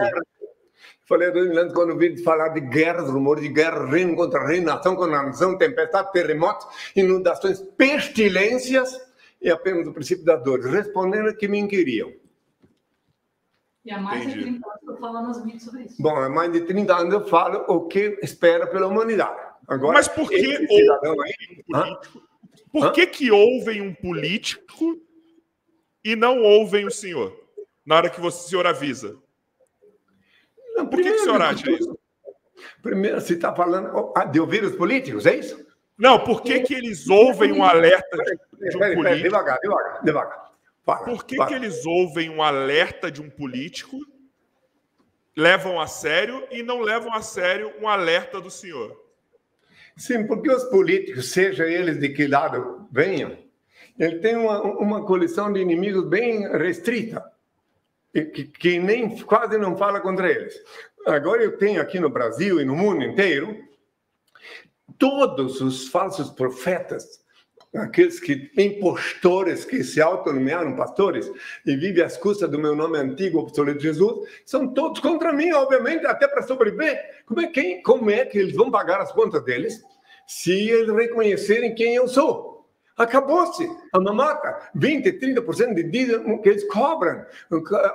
Falei dois mil anos quando vi falar de guerras, rumores de guerra, reino contra reino, nação contra nação, tempestade, terremotos, inundações, pestilências e apenas o princípio da dor. Respondendo que me inquiriam. E há mais Entendi. de 30 anos eu falo nos vídeos sobre isso. Bom, há mais de 30 anos eu falo o que espera pela humanidade. Agora, Mas por que cidadão aí, político, por que, que ouvem um político e não ouvem o senhor? Na hora que você, o senhor avisa. Não, Por que, que o senhor acha isso? Primeiro, você está falando ah, de ouvir os políticos, é isso? Não, por que, que eles ouvem um alerta de um político? Devagar, devagar, devagar. Fala, por que, que eles ouvem um alerta de um político, levam a sério e não levam a sério um alerta do senhor? Sim, porque os políticos, seja eles de que lado venham, ele tem uma, uma coleção de inimigos bem restrita, que, que nem quase não fala contra eles. Agora eu tenho aqui no Brasil e no mundo inteiro todos os falsos profetas, aqueles que impostores que se autonomearam pastores e vivem às custas do meu nome antigo, obsoleto Jesus, são todos contra mim, obviamente, até para sobreviver. Como é, que, como é que eles vão pagar as contas deles se eles reconhecerem quem eu sou? Acabou-se a mamata. 20%, 30% de dízimo que eles cobram.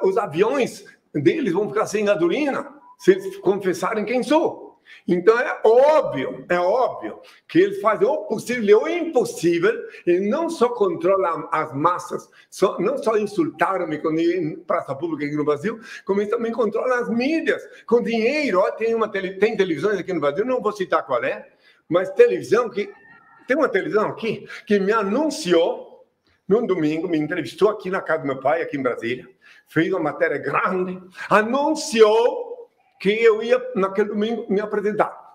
Os aviões deles vão ficar sem gasolina se eles confessarem quem sou. Então é óbvio, é óbvio que eles fazem o possível e o impossível e não só controlam as massas, só, não só insultaram-me em praça pública aqui no Brasil, como eles também controlam as mídias com dinheiro. Ó, tem, uma tele, tem televisões aqui no Brasil, não vou citar qual é, mas televisão que. Tem uma televisão aqui que me anunciou num domingo, me entrevistou aqui na casa do meu pai, aqui em Brasília, fez uma matéria grande, anunciou que eu ia, naquele domingo, me apresentar.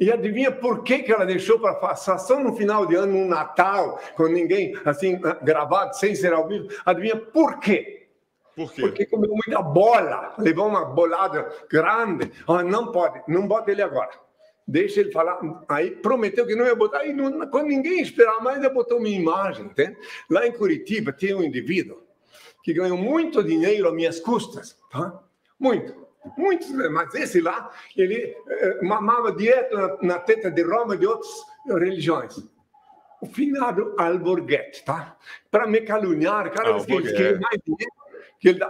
E adivinha por que, que ela deixou para passar só no final de ano, no Natal, com ninguém assim gravado, sem ser ao vivo? Adivinha por quê? Por quê? Porque comeu muita bola, levou uma bolada grande. Ah, não pode, não bota ele agora. Deixa ele falar. Aí prometeu que não ia botar. Aí não, quando ninguém esperava mais, ele botou minha imagem. Entende? Lá em Curitiba tem um indivíduo que ganhou muito dinheiro às minhas custas. Tá? Muito. Muitos, mas esse lá, ele eh, mamava direto na, na teta de Roma e de outras religiões o finado Alborguete, tá? Para me caluniar, cada vez que ele queria mais dinheiro, que ele,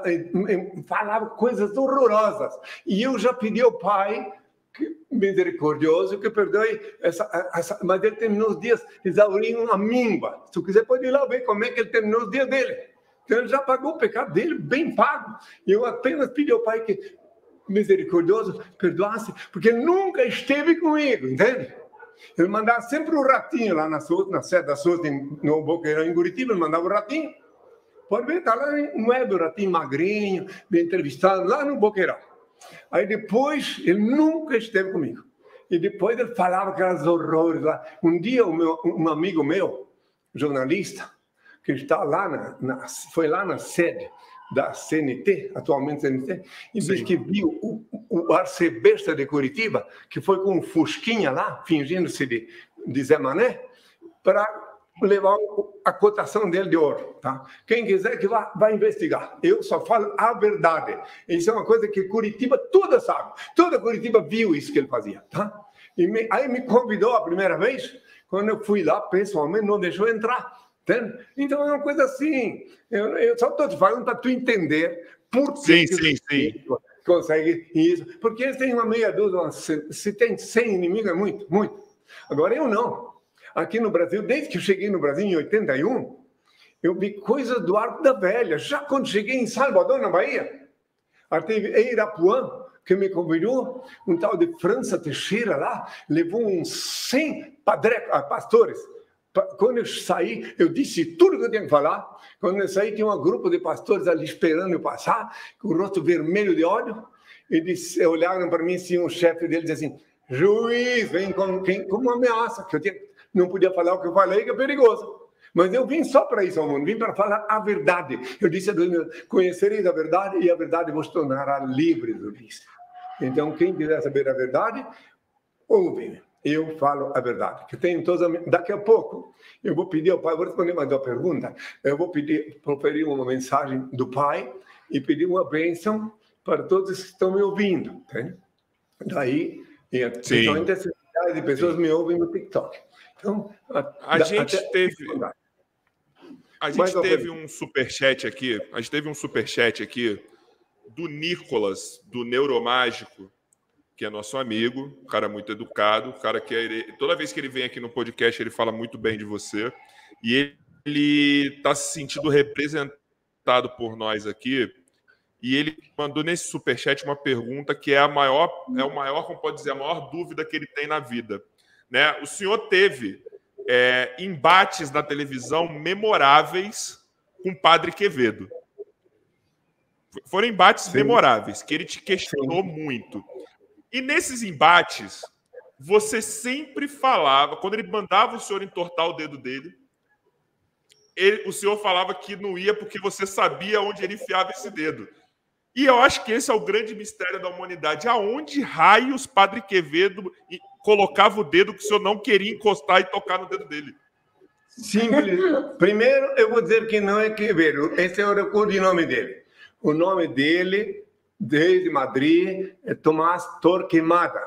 ele falava coisas horrorosas. E eu já pedi ao pai, que, misericordioso, que perdoe essa, essa, Mas ele terminou os dias exaurindo a míngua. Se tu quiser, pode ir lá ver como é que ele terminou os dias dele. Então, ele já pagou o pecado dele, bem pago. E eu apenas pedi ao pai que, misericordioso, perdoasse, porque ele nunca esteve comigo, entende? Ele mandava sempre o ratinho lá na, sua, na sede da SUS, no Boqueirão, em Curitiba, ele mandava o ratinho. Pode ver, está lá no web, o ratinho magrinho, bem entrevistado, lá no Boqueirão. Aí depois, ele nunca esteve comigo. E depois ele falava aquelas horrores lá. Um dia, meu, um amigo meu, jornalista, que está lá, na, na, foi lá na sede da CNT, atualmente CNT, e Sim. diz que viu o, o arcebista de Curitiba, que foi com um fusquinha lá, fingindo-se de, de Zé Mané, para levar a cotação dele de ouro. Tá? Quem quiser que vá, vá investigar. Eu só falo a verdade. Isso é uma coisa que Curitiba toda sabe. Toda Curitiba viu isso que ele fazia. Tá? E me, aí me convidou a primeira vez, quando eu fui lá pessoalmente, não deixou entrar. Entende? Então é uma coisa assim. Eu, eu só estou te falando para tu entender por que. Sim, sim, sim. Consegue isso. Porque eles têm uma meia dúzia, se, se tem 100 inimigos, é muito, muito. Agora eu não. Aqui no Brasil, desde que eu cheguei no Brasil em 81, eu vi coisas do Arco da Velha. Já quando cheguei em Salvador, na Bahia, até Irapuã, que me convidou, um tal de França Teixeira lá, levou uns 100 padre, ah, pastores quando eu saí, eu disse tudo que eu tinha que falar. Quando eu saí, tinha um grupo de pastores ali esperando eu passar, com o rosto vermelho de ódio. E disse, olharam para mim, assim, um chefe deles assim: juiz, vem com, quem, como uma ameaça, que eu tinha, não podia falar o que eu falei, que é perigoso. Mas eu vim só para isso ao mundo, vim para falar a verdade. Eu disse a Deus: conhecereis a verdade e a verdade vos tornará livres, eu disse. Então, quem quiser saber a verdade, ouve-me eu falo a verdade. Que tenho todas as... Daqui a pouco, eu vou pedir ao pai, vou responder mais uma pergunta, eu vou pedir, proferir uma mensagem do pai e pedir uma bênção para todos que estão me ouvindo. Tá? Daí, principalmente essa de pessoas Sim. me ouvem no TikTok. Então, a, a gente teve... A gente teve um superchat aqui, a gente teve um superchat aqui do Nicolas, do Neuromágico, que é nosso amigo, um cara muito educado, um cara que ele, toda vez que ele vem aqui no podcast ele fala muito bem de você e ele está se sentindo representado por nós aqui e ele mandou nesse superchat uma pergunta que é a maior, é o maior, como pode dizer, a maior dúvida que ele tem na vida, né? O senhor teve é, embates na televisão memoráveis com o Padre Quevedo. Foram embates Sim. memoráveis que ele te questionou Sim. muito. E nesses embates, você sempre falava, quando ele mandava o senhor entortar o dedo dele, ele, o senhor falava que não ia porque você sabia onde ele enfiava esse dedo. E eu acho que esse é o grande mistério da humanidade. Aonde raios Padre Quevedo colocava o dedo que o senhor não queria encostar e tocar no dedo dele? Simples. Primeiro, eu vou dizer que não é Quevedo. Esse é o codinome dele. O nome dele desde Madrid, é Tomás Torquemada.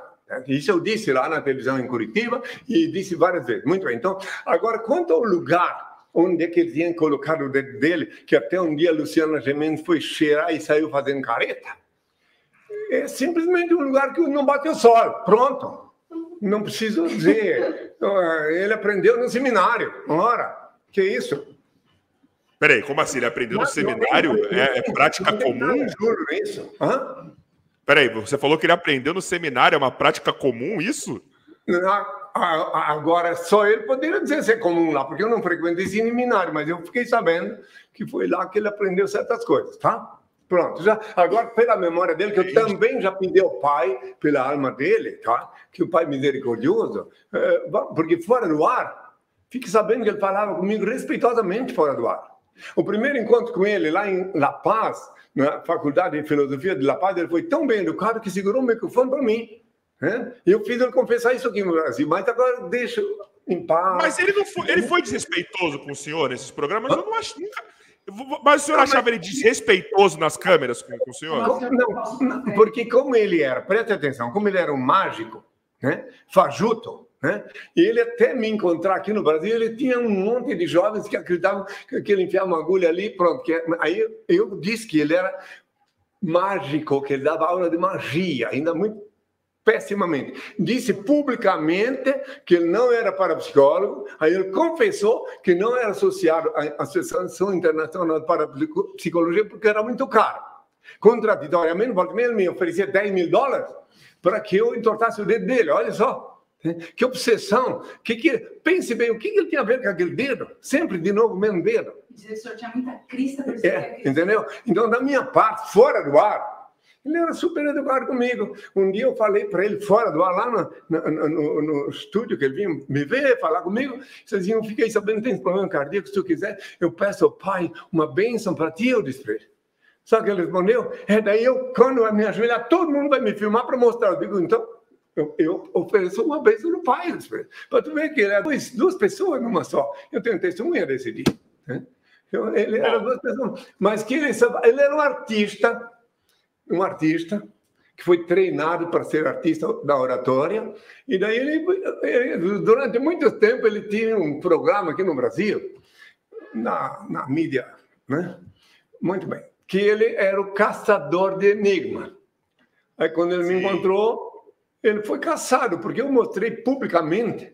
Isso eu disse lá na televisão em Curitiba e disse várias vezes. Muito bem. Então, agora, quanto ao lugar onde é que ele tinha colocado o dedo dele, que até um dia Luciana Gemendes foi cheirar e saiu fazendo careta, é simplesmente um lugar que não bateu sol. Pronto. Não preciso dizer. [LAUGHS] Ele aprendeu no seminário. Ora, que isso? Peraí, como assim? Ele aprendeu no seminário? É, é prática comum? Juro, isso. Hã? Peraí, você falou que ele aprendeu no seminário, é uma prática comum isso? Agora, só ele poderia dizer se é comum lá, porque eu não frequentei esse seminário, mas eu fiquei sabendo que foi lá que ele aprendeu certas coisas, tá? Pronto, já, agora pela memória dele, que eu também já pedi ao pai, pela alma dele, tá? Que o pai misericordioso, é, porque fora do ar, fique sabendo que ele falava comigo respeitosamente fora do ar. O primeiro encontro com ele lá em La Paz, na Faculdade de Filosofia de La Paz, ele foi tão bem educado que segurou o microfone para mim. Né? E eu fiz ele confessar isso aqui no Brasil, mas agora deixa em paz. Mas ele, não foi, ele foi desrespeitoso com o senhor nesses programas? Eu não acho nunca. Mas o senhor achava ele desrespeitoso nas câmeras com, com o senhor? Não, não, porque como ele era, preste atenção, como ele era um mágico, né? fajuto, né? E ele até me encontrar aqui no Brasil, ele tinha um monte de jovens que acreditavam que ele enfiava uma agulha ali, pronto. Que, aí eu disse que ele era mágico, que ele dava aula de magia, ainda muito pessimamente. Disse publicamente que ele não era parapsicólogo, aí ele confessou que não era associado à Associação Internacional de Parapsicologia porque era muito caro. Contraditoriamente, ele me oferecia 10 mil dólares para que eu entortasse o dedo dele, olha só. Que obsessão! Que que, pense bem, o que ele tinha a ver com aquele dedo? Sempre de novo mesmo dedo. Dizer que o senhor tinha muita crista para é, Entendeu? Então, da minha parte, fora do ar, ele era super educado comigo. Um dia eu falei para ele, fora do ar, lá no, no, no, no, estúdio, que ele vinha me ver, falar comigo. Disse eu fiquei sabendo que tem problema cardíaco, se tu quiser, eu peço ao pai uma bênção para ti, eu disse para ele. Só que ele respondeu, é daí eu, quando a minha ajoelhar, todo mundo vai me filmar para mostrar. Eu digo, então, eu, eu ofereço uma bênção no pai, para tu ver que ele é duas, duas pessoas numa só. Eu tenho testemunha desse dia. Né? Eu, ele era duas pessoas. Mas que ele, ele era um artista, um artista que foi treinado para ser artista da oratória. E daí ele, ele, durante muito tempo, ele tinha um programa aqui no Brasil, na, na mídia, né? Muito bem. Que ele era o caçador de enigma. Aí quando ele Sim. me encontrou, ele foi caçado, porque eu mostrei publicamente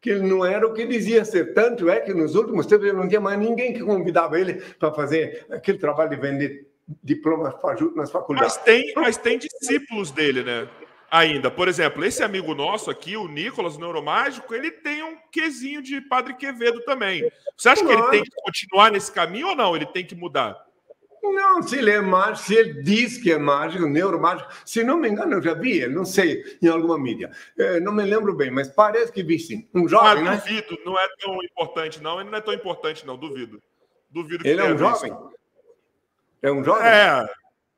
que ele não era o que dizia ser. Tanto é que nos últimos tempos ele não tinha mais ninguém que convidava ele para fazer aquele trabalho de vender diplomas nas faculdades. Mas tem, mas tem discípulos dele, né? Ainda. Por exemplo, esse amigo nosso aqui, o Nicolas, o Neuromágico, ele tem um quesinho de Padre Quevedo também. Você acha que ele tem que continuar nesse caminho ou não? Ele tem que mudar? Não, se ele é mágico, se ele diz que é mágico, neuromágico, se não me engano, eu já vi, não sei, em alguma mídia. É, não me lembro bem, mas parece que vi sim. Um jovem, ah, duvido, né? não é tão importante, não. Ele não é tão importante, não, duvido. Duvido que Ele é um jovem? É um jovem? É,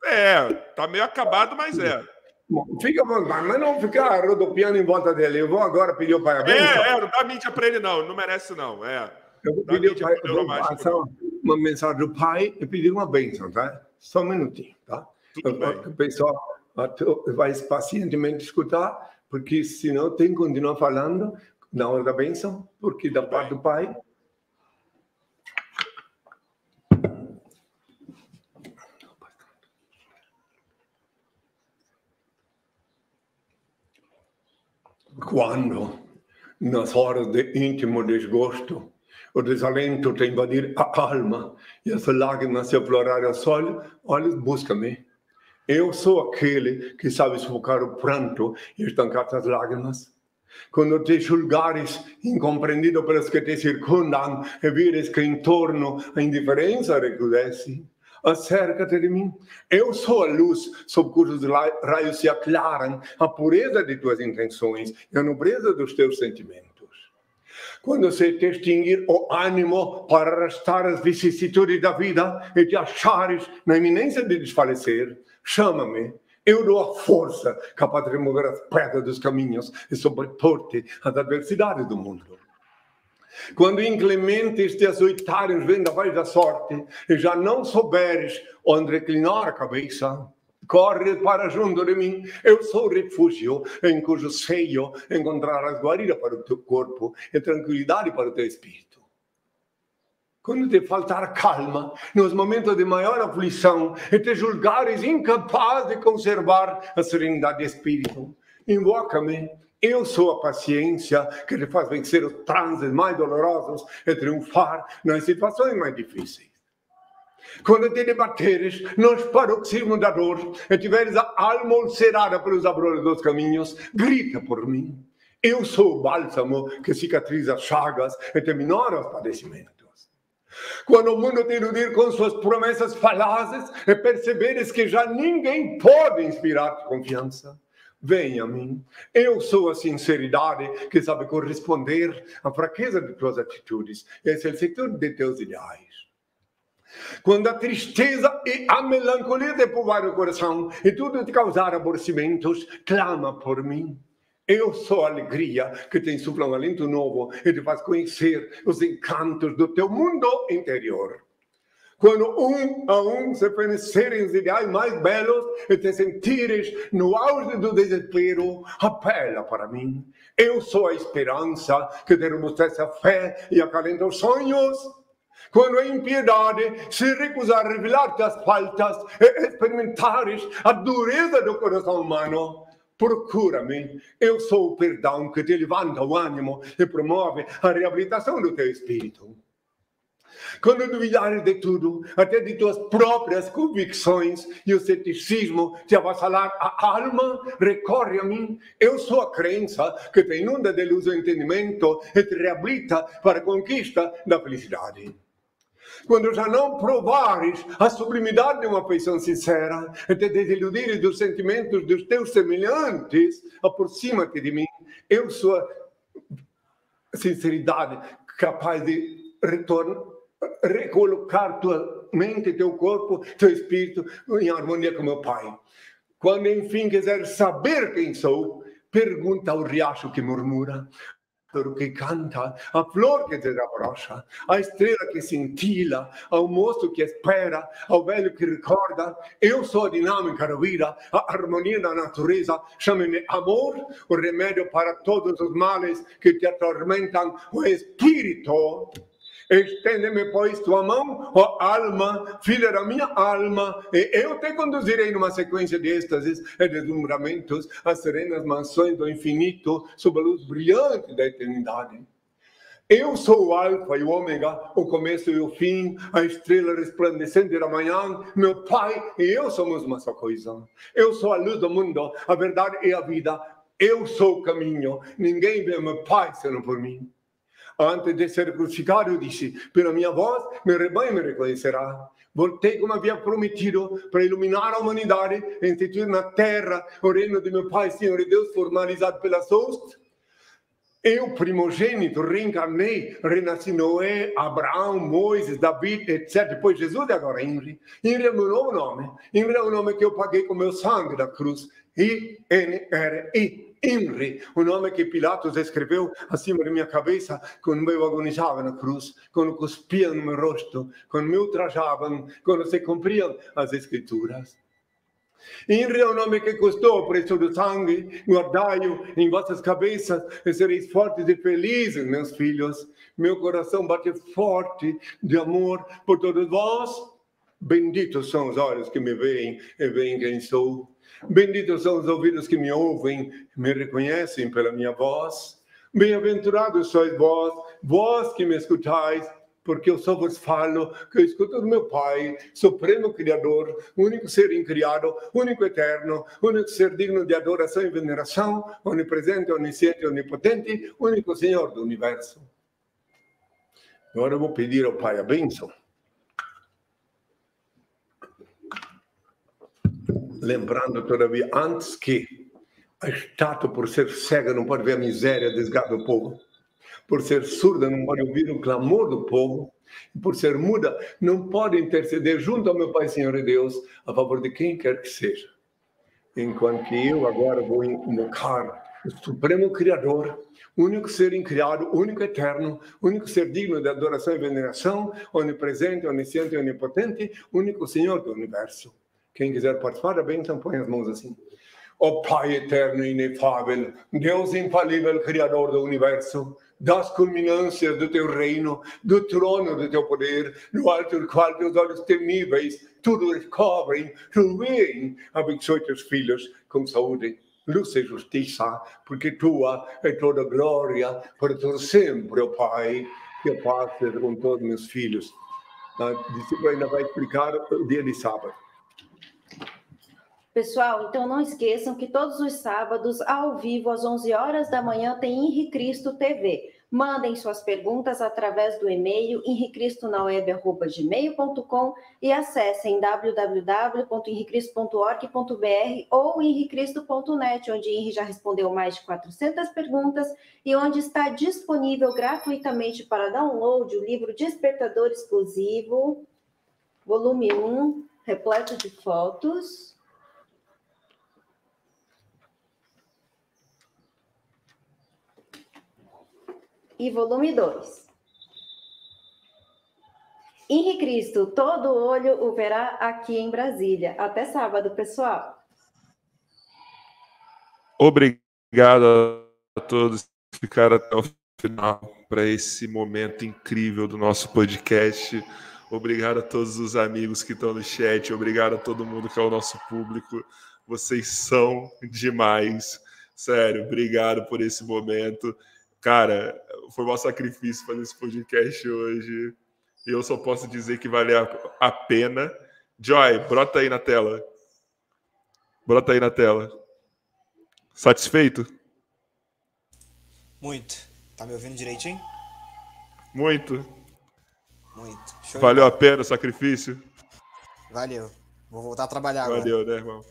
é, tá meio acabado, mas é. Bom, fica bom, mas não ficar rodopiando em volta dele. Eu vou agora pedir o parabéns. É, é, não dá mídia para ele, não. Não merece, não. É. Eu vou pedir o pai, uma mensagem do pai e pedir uma bênção, tá? Só um minutinho, tá? O pessoal vai pacientemente escutar, porque senão tem que continuar falando na hora da bênção, porque da parte do pai quando, nas horas de íntimo desgosto, o desalento te invadir a alma e as lágrimas se aflorar ao sol, olha, busca-me. Eu sou aquele que sabe sufocar o pranto e estancar as lágrimas. Quando te julgares incompreendido pelos que te circundam e vires que em torno a indiferença recrudesce, acerca-te de mim. Eu sou a luz sob cujos raios se aclaram a pureza de tuas intenções e a nobreza dos teus sentimentos quando se te extinguir o ânimo para arrastar as vicissitudes da vida e te achares na iminência de desfalecer, chama-me. Eu dou a força capaz de remover as pedras dos caminhos e sobrepor-te às adversidades do mundo. Quando inclementes te açoitares vendavais da sorte e já não souberes onde reclinar a cabeça, Corre para junto de mim, eu sou o refúgio em cujo seio encontrarás guarida para o teu corpo e tranquilidade para o teu espírito. Quando te faltar calma, nos momentos de maior aflição, e te julgares incapaz de conservar a serenidade de espírito, invoca-me. Eu sou a paciência que te faz vencer os transes mais dolorosos e triunfar nas situações mais difíceis. Quando te debateres nos paroxismos da dor e tiveres a alma ulcerada pelos abrolhos dos caminhos, grita por mim. Eu sou o bálsamo que cicatriza as chagas e te minora os padecimentos. Quando o mundo te iludir com suas promessas falazes e perceberes que já ninguém pode inspirar-te confiança, venha a mim. Eu sou a sinceridade que sabe corresponder à fraqueza de tuas atitudes e à excelsitud de teus ideais. Quando a tristeza e a melancolia te povoar o coração e tudo te causar aborrecimentos, clama por mim. Eu sou a alegria que te insufla um alento novo e te faz conhecer os encantos do teu mundo interior. Quando um a um se conhecerem os ideais mais belos e te sentires no auge do desespero, apela para mim. Eu sou a esperança que te robustece a fé e acalenta os sonhos. Quando a impiedade se recusar a revelar-te as faltas e experimentares a dureza do coração humano, procura-me. Eu sou o perdão que te levanta o ânimo e promove a reabilitação do teu espírito. Quando duvidares de tudo, até de tuas próprias convicções e o ceticismo te avassalar a alma, recorre a mim. Eu sou a crença que te inunda de luz o entendimento e te reabilita para a conquista da felicidade quando já não provares a sublimidade de uma afeição sincera e te desiludires dos sentimentos dos teus semelhantes, aproxima-te de mim. Eu sou a sinceridade capaz de retornar recolocar tua mente, teu corpo, teu espírito em harmonia com meu Pai. Quando enfim quiser saber quem sou, pergunta ao riacho que murmura, pássaro que canta, a flor que desabrocha, a estrela que cintila, ao moço que espera, ao velho que recorda. Eu sou a dinâmica da vida, a harmonia da natureza. Chame-me amor, o remédio para todos os males que te atormentam, o espírito Estende-me, pois, tua mão, ó alma, filha da minha alma, e eu te conduzirei numa sequência de êxtases e deslumbramentos às serenas mansões do infinito, sob a luz brilhante da eternidade. Eu sou o Alfa e o Ômega, o começo e o fim, a estrela resplandecente da manhã. Meu Pai e eu somos uma só coisa. Eu sou a luz do mundo, a verdade e a vida. Eu sou o caminho. Ninguém vê meu Pai senão por mim. Antes de ser crucificado, disse: pela minha voz, meu rebanho me reconhecerá. Voltei como havia prometido para iluminar a humanidade, instituir na terra o reino de meu Pai, Senhor e Deus, formalizado pelas hostes. Eu, primogênito, reencarnei, renasci Noé, Abraão, Moisés, David, etc. Depois Jesus e agora Inri. Inri é o meu novo nome. Inri é o nome que eu paguei com meu sangue da cruz. I-N-R-I. Henry, o nome que Pilatos escreveu acima da minha cabeça quando eu agonizava na cruz, quando cuspiam no meu rosto, quando me ultrajavam, quando se cumpriam as escrituras. Henry é o nome que custou o preço do sangue, guardai-o em vossas cabeças e sereis fortes e felizes, meus filhos. Meu coração bate forte de amor por todos vós. Benditos são os olhos que me veem e veem quem sou. Benditos são os ouvidos que me ouvem, me reconhecem pela minha voz. Bem-aventurados sois vós, vós que me escutais, porque eu só vos falo que eu escuto do meu Pai, Supremo Criador, único ser incriado, único eterno, único ser digno de adoração e veneração, onipresente, onisciente, onipotente, único Senhor do universo. Agora eu vou pedir ao Pai a bênção. Lembrando todavia, antes que a estátua, por ser cega, não pode ver a miséria, desgraça do povo, por ser surda, não pode ouvir o clamor do povo, e por ser muda, não pode interceder junto ao meu Pai, Senhor e Deus, a favor de quem quer que seja. Enquanto que eu agora vou invocar o Supremo Criador, único ser incriado, único eterno, único ser digno de adoração e veneração, onipresente, onisciente e onipotente, único Senhor do universo quem quiser participar da bênção, põe as mãos assim. Ó oh, Pai eterno e inefável, Deus infalível, Criador do universo, das culminâncias do teu reino, do trono do teu poder, no alto do qual teus olhos temíveis tudo descobrem, tu veem, abençoe teus filhos com saúde, luz e justiça, porque tua é toda glória para todo sempre, ó oh Pai, que a paz seja com todos meus filhos. A discípula ainda vai explicar o dia de sábado. Pessoal, então não esqueçam que todos os sábados, ao vivo, às 11 horas da manhã, tem Henri Cristo TV. Mandem suas perguntas através do e-mail henricristonaWeb.gmail.com e acessem www.henricristo.org.br ou henricristo.net, onde Henri já respondeu mais de 400 perguntas e onde está disponível gratuitamente para download o livro Despertador Exclusivo volume 1, repleto de fotos. E volume 2. Henri Cristo, todo olho o verá aqui em Brasília. Até sábado, pessoal. Obrigado a todos que ficaram até o final para esse momento incrível do nosso podcast. Obrigado a todos os amigos que estão no chat. Obrigado a todo mundo que é o nosso público. Vocês são demais. Sério, obrigado por esse momento. Cara, foi um sacrifício fazer esse podcast hoje. E eu só posso dizer que valeu a pena. Joy, brota aí na tela. Brota aí na tela. Satisfeito? Muito. Tá me ouvindo direitinho? Muito. Muito. Show Valeu a pena o sacrifício? Valeu. Vou voltar a trabalhar agora. Valeu, né, irmão?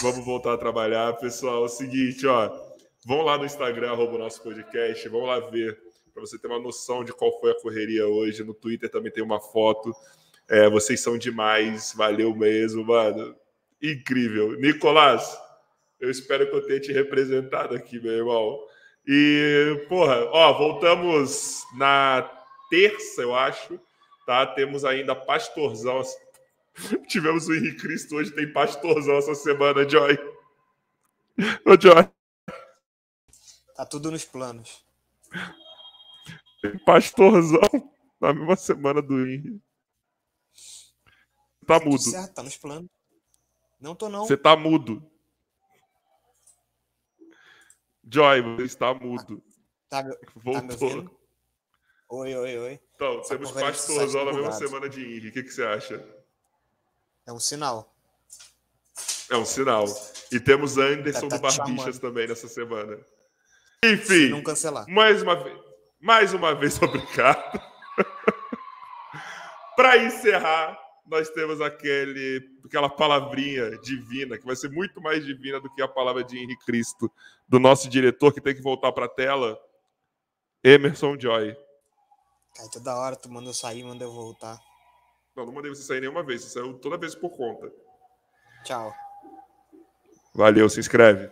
Vamos voltar a trabalhar. Pessoal, é o seguinte, ó. Vão lá no Instagram, arroba nosso podcast. Vão lá ver, para você ter uma noção de qual foi a correria hoje. No Twitter também tem uma foto. É, vocês são demais. Valeu mesmo, mano. Incrível. Nicolás, eu espero que eu tenha te representado aqui, meu irmão. E, porra, ó, voltamos na terça, eu acho, tá? Temos ainda pastorzão. [LAUGHS] Tivemos o Henrique Cristo, hoje tem pastorzão essa semana, Joy. Ô, Joy. Tá tudo nos planos. Tem pastorzão na mesma semana do Henrique. Tá mudo. Certo, tá nos planos. Não tô, não. Você tá mudo. Joy, você está mudo. Tá, tá Voltou. Tá oi, oi, oi. Então, Essa temos pastorzão na mesma semana de Henrique. O que, que você acha? É um sinal. É um sinal. E temos Anderson Tá- do tá Barbixas chamando. também nessa semana. Se Enfim, não cancelar. mais uma vez, mais uma vez, [LAUGHS] obrigado. Para encerrar, nós temos aquele, aquela palavrinha divina, que vai ser muito mais divina do que a palavra de Henrique Cristo, do nosso diretor, que tem que voltar para a tela, Emerson Joy. Cai toda hora, tu manda eu sair, manda eu voltar. Não, não mandei você sair nenhuma vez, você saiu toda vez por conta. Tchau. Valeu, se inscreve.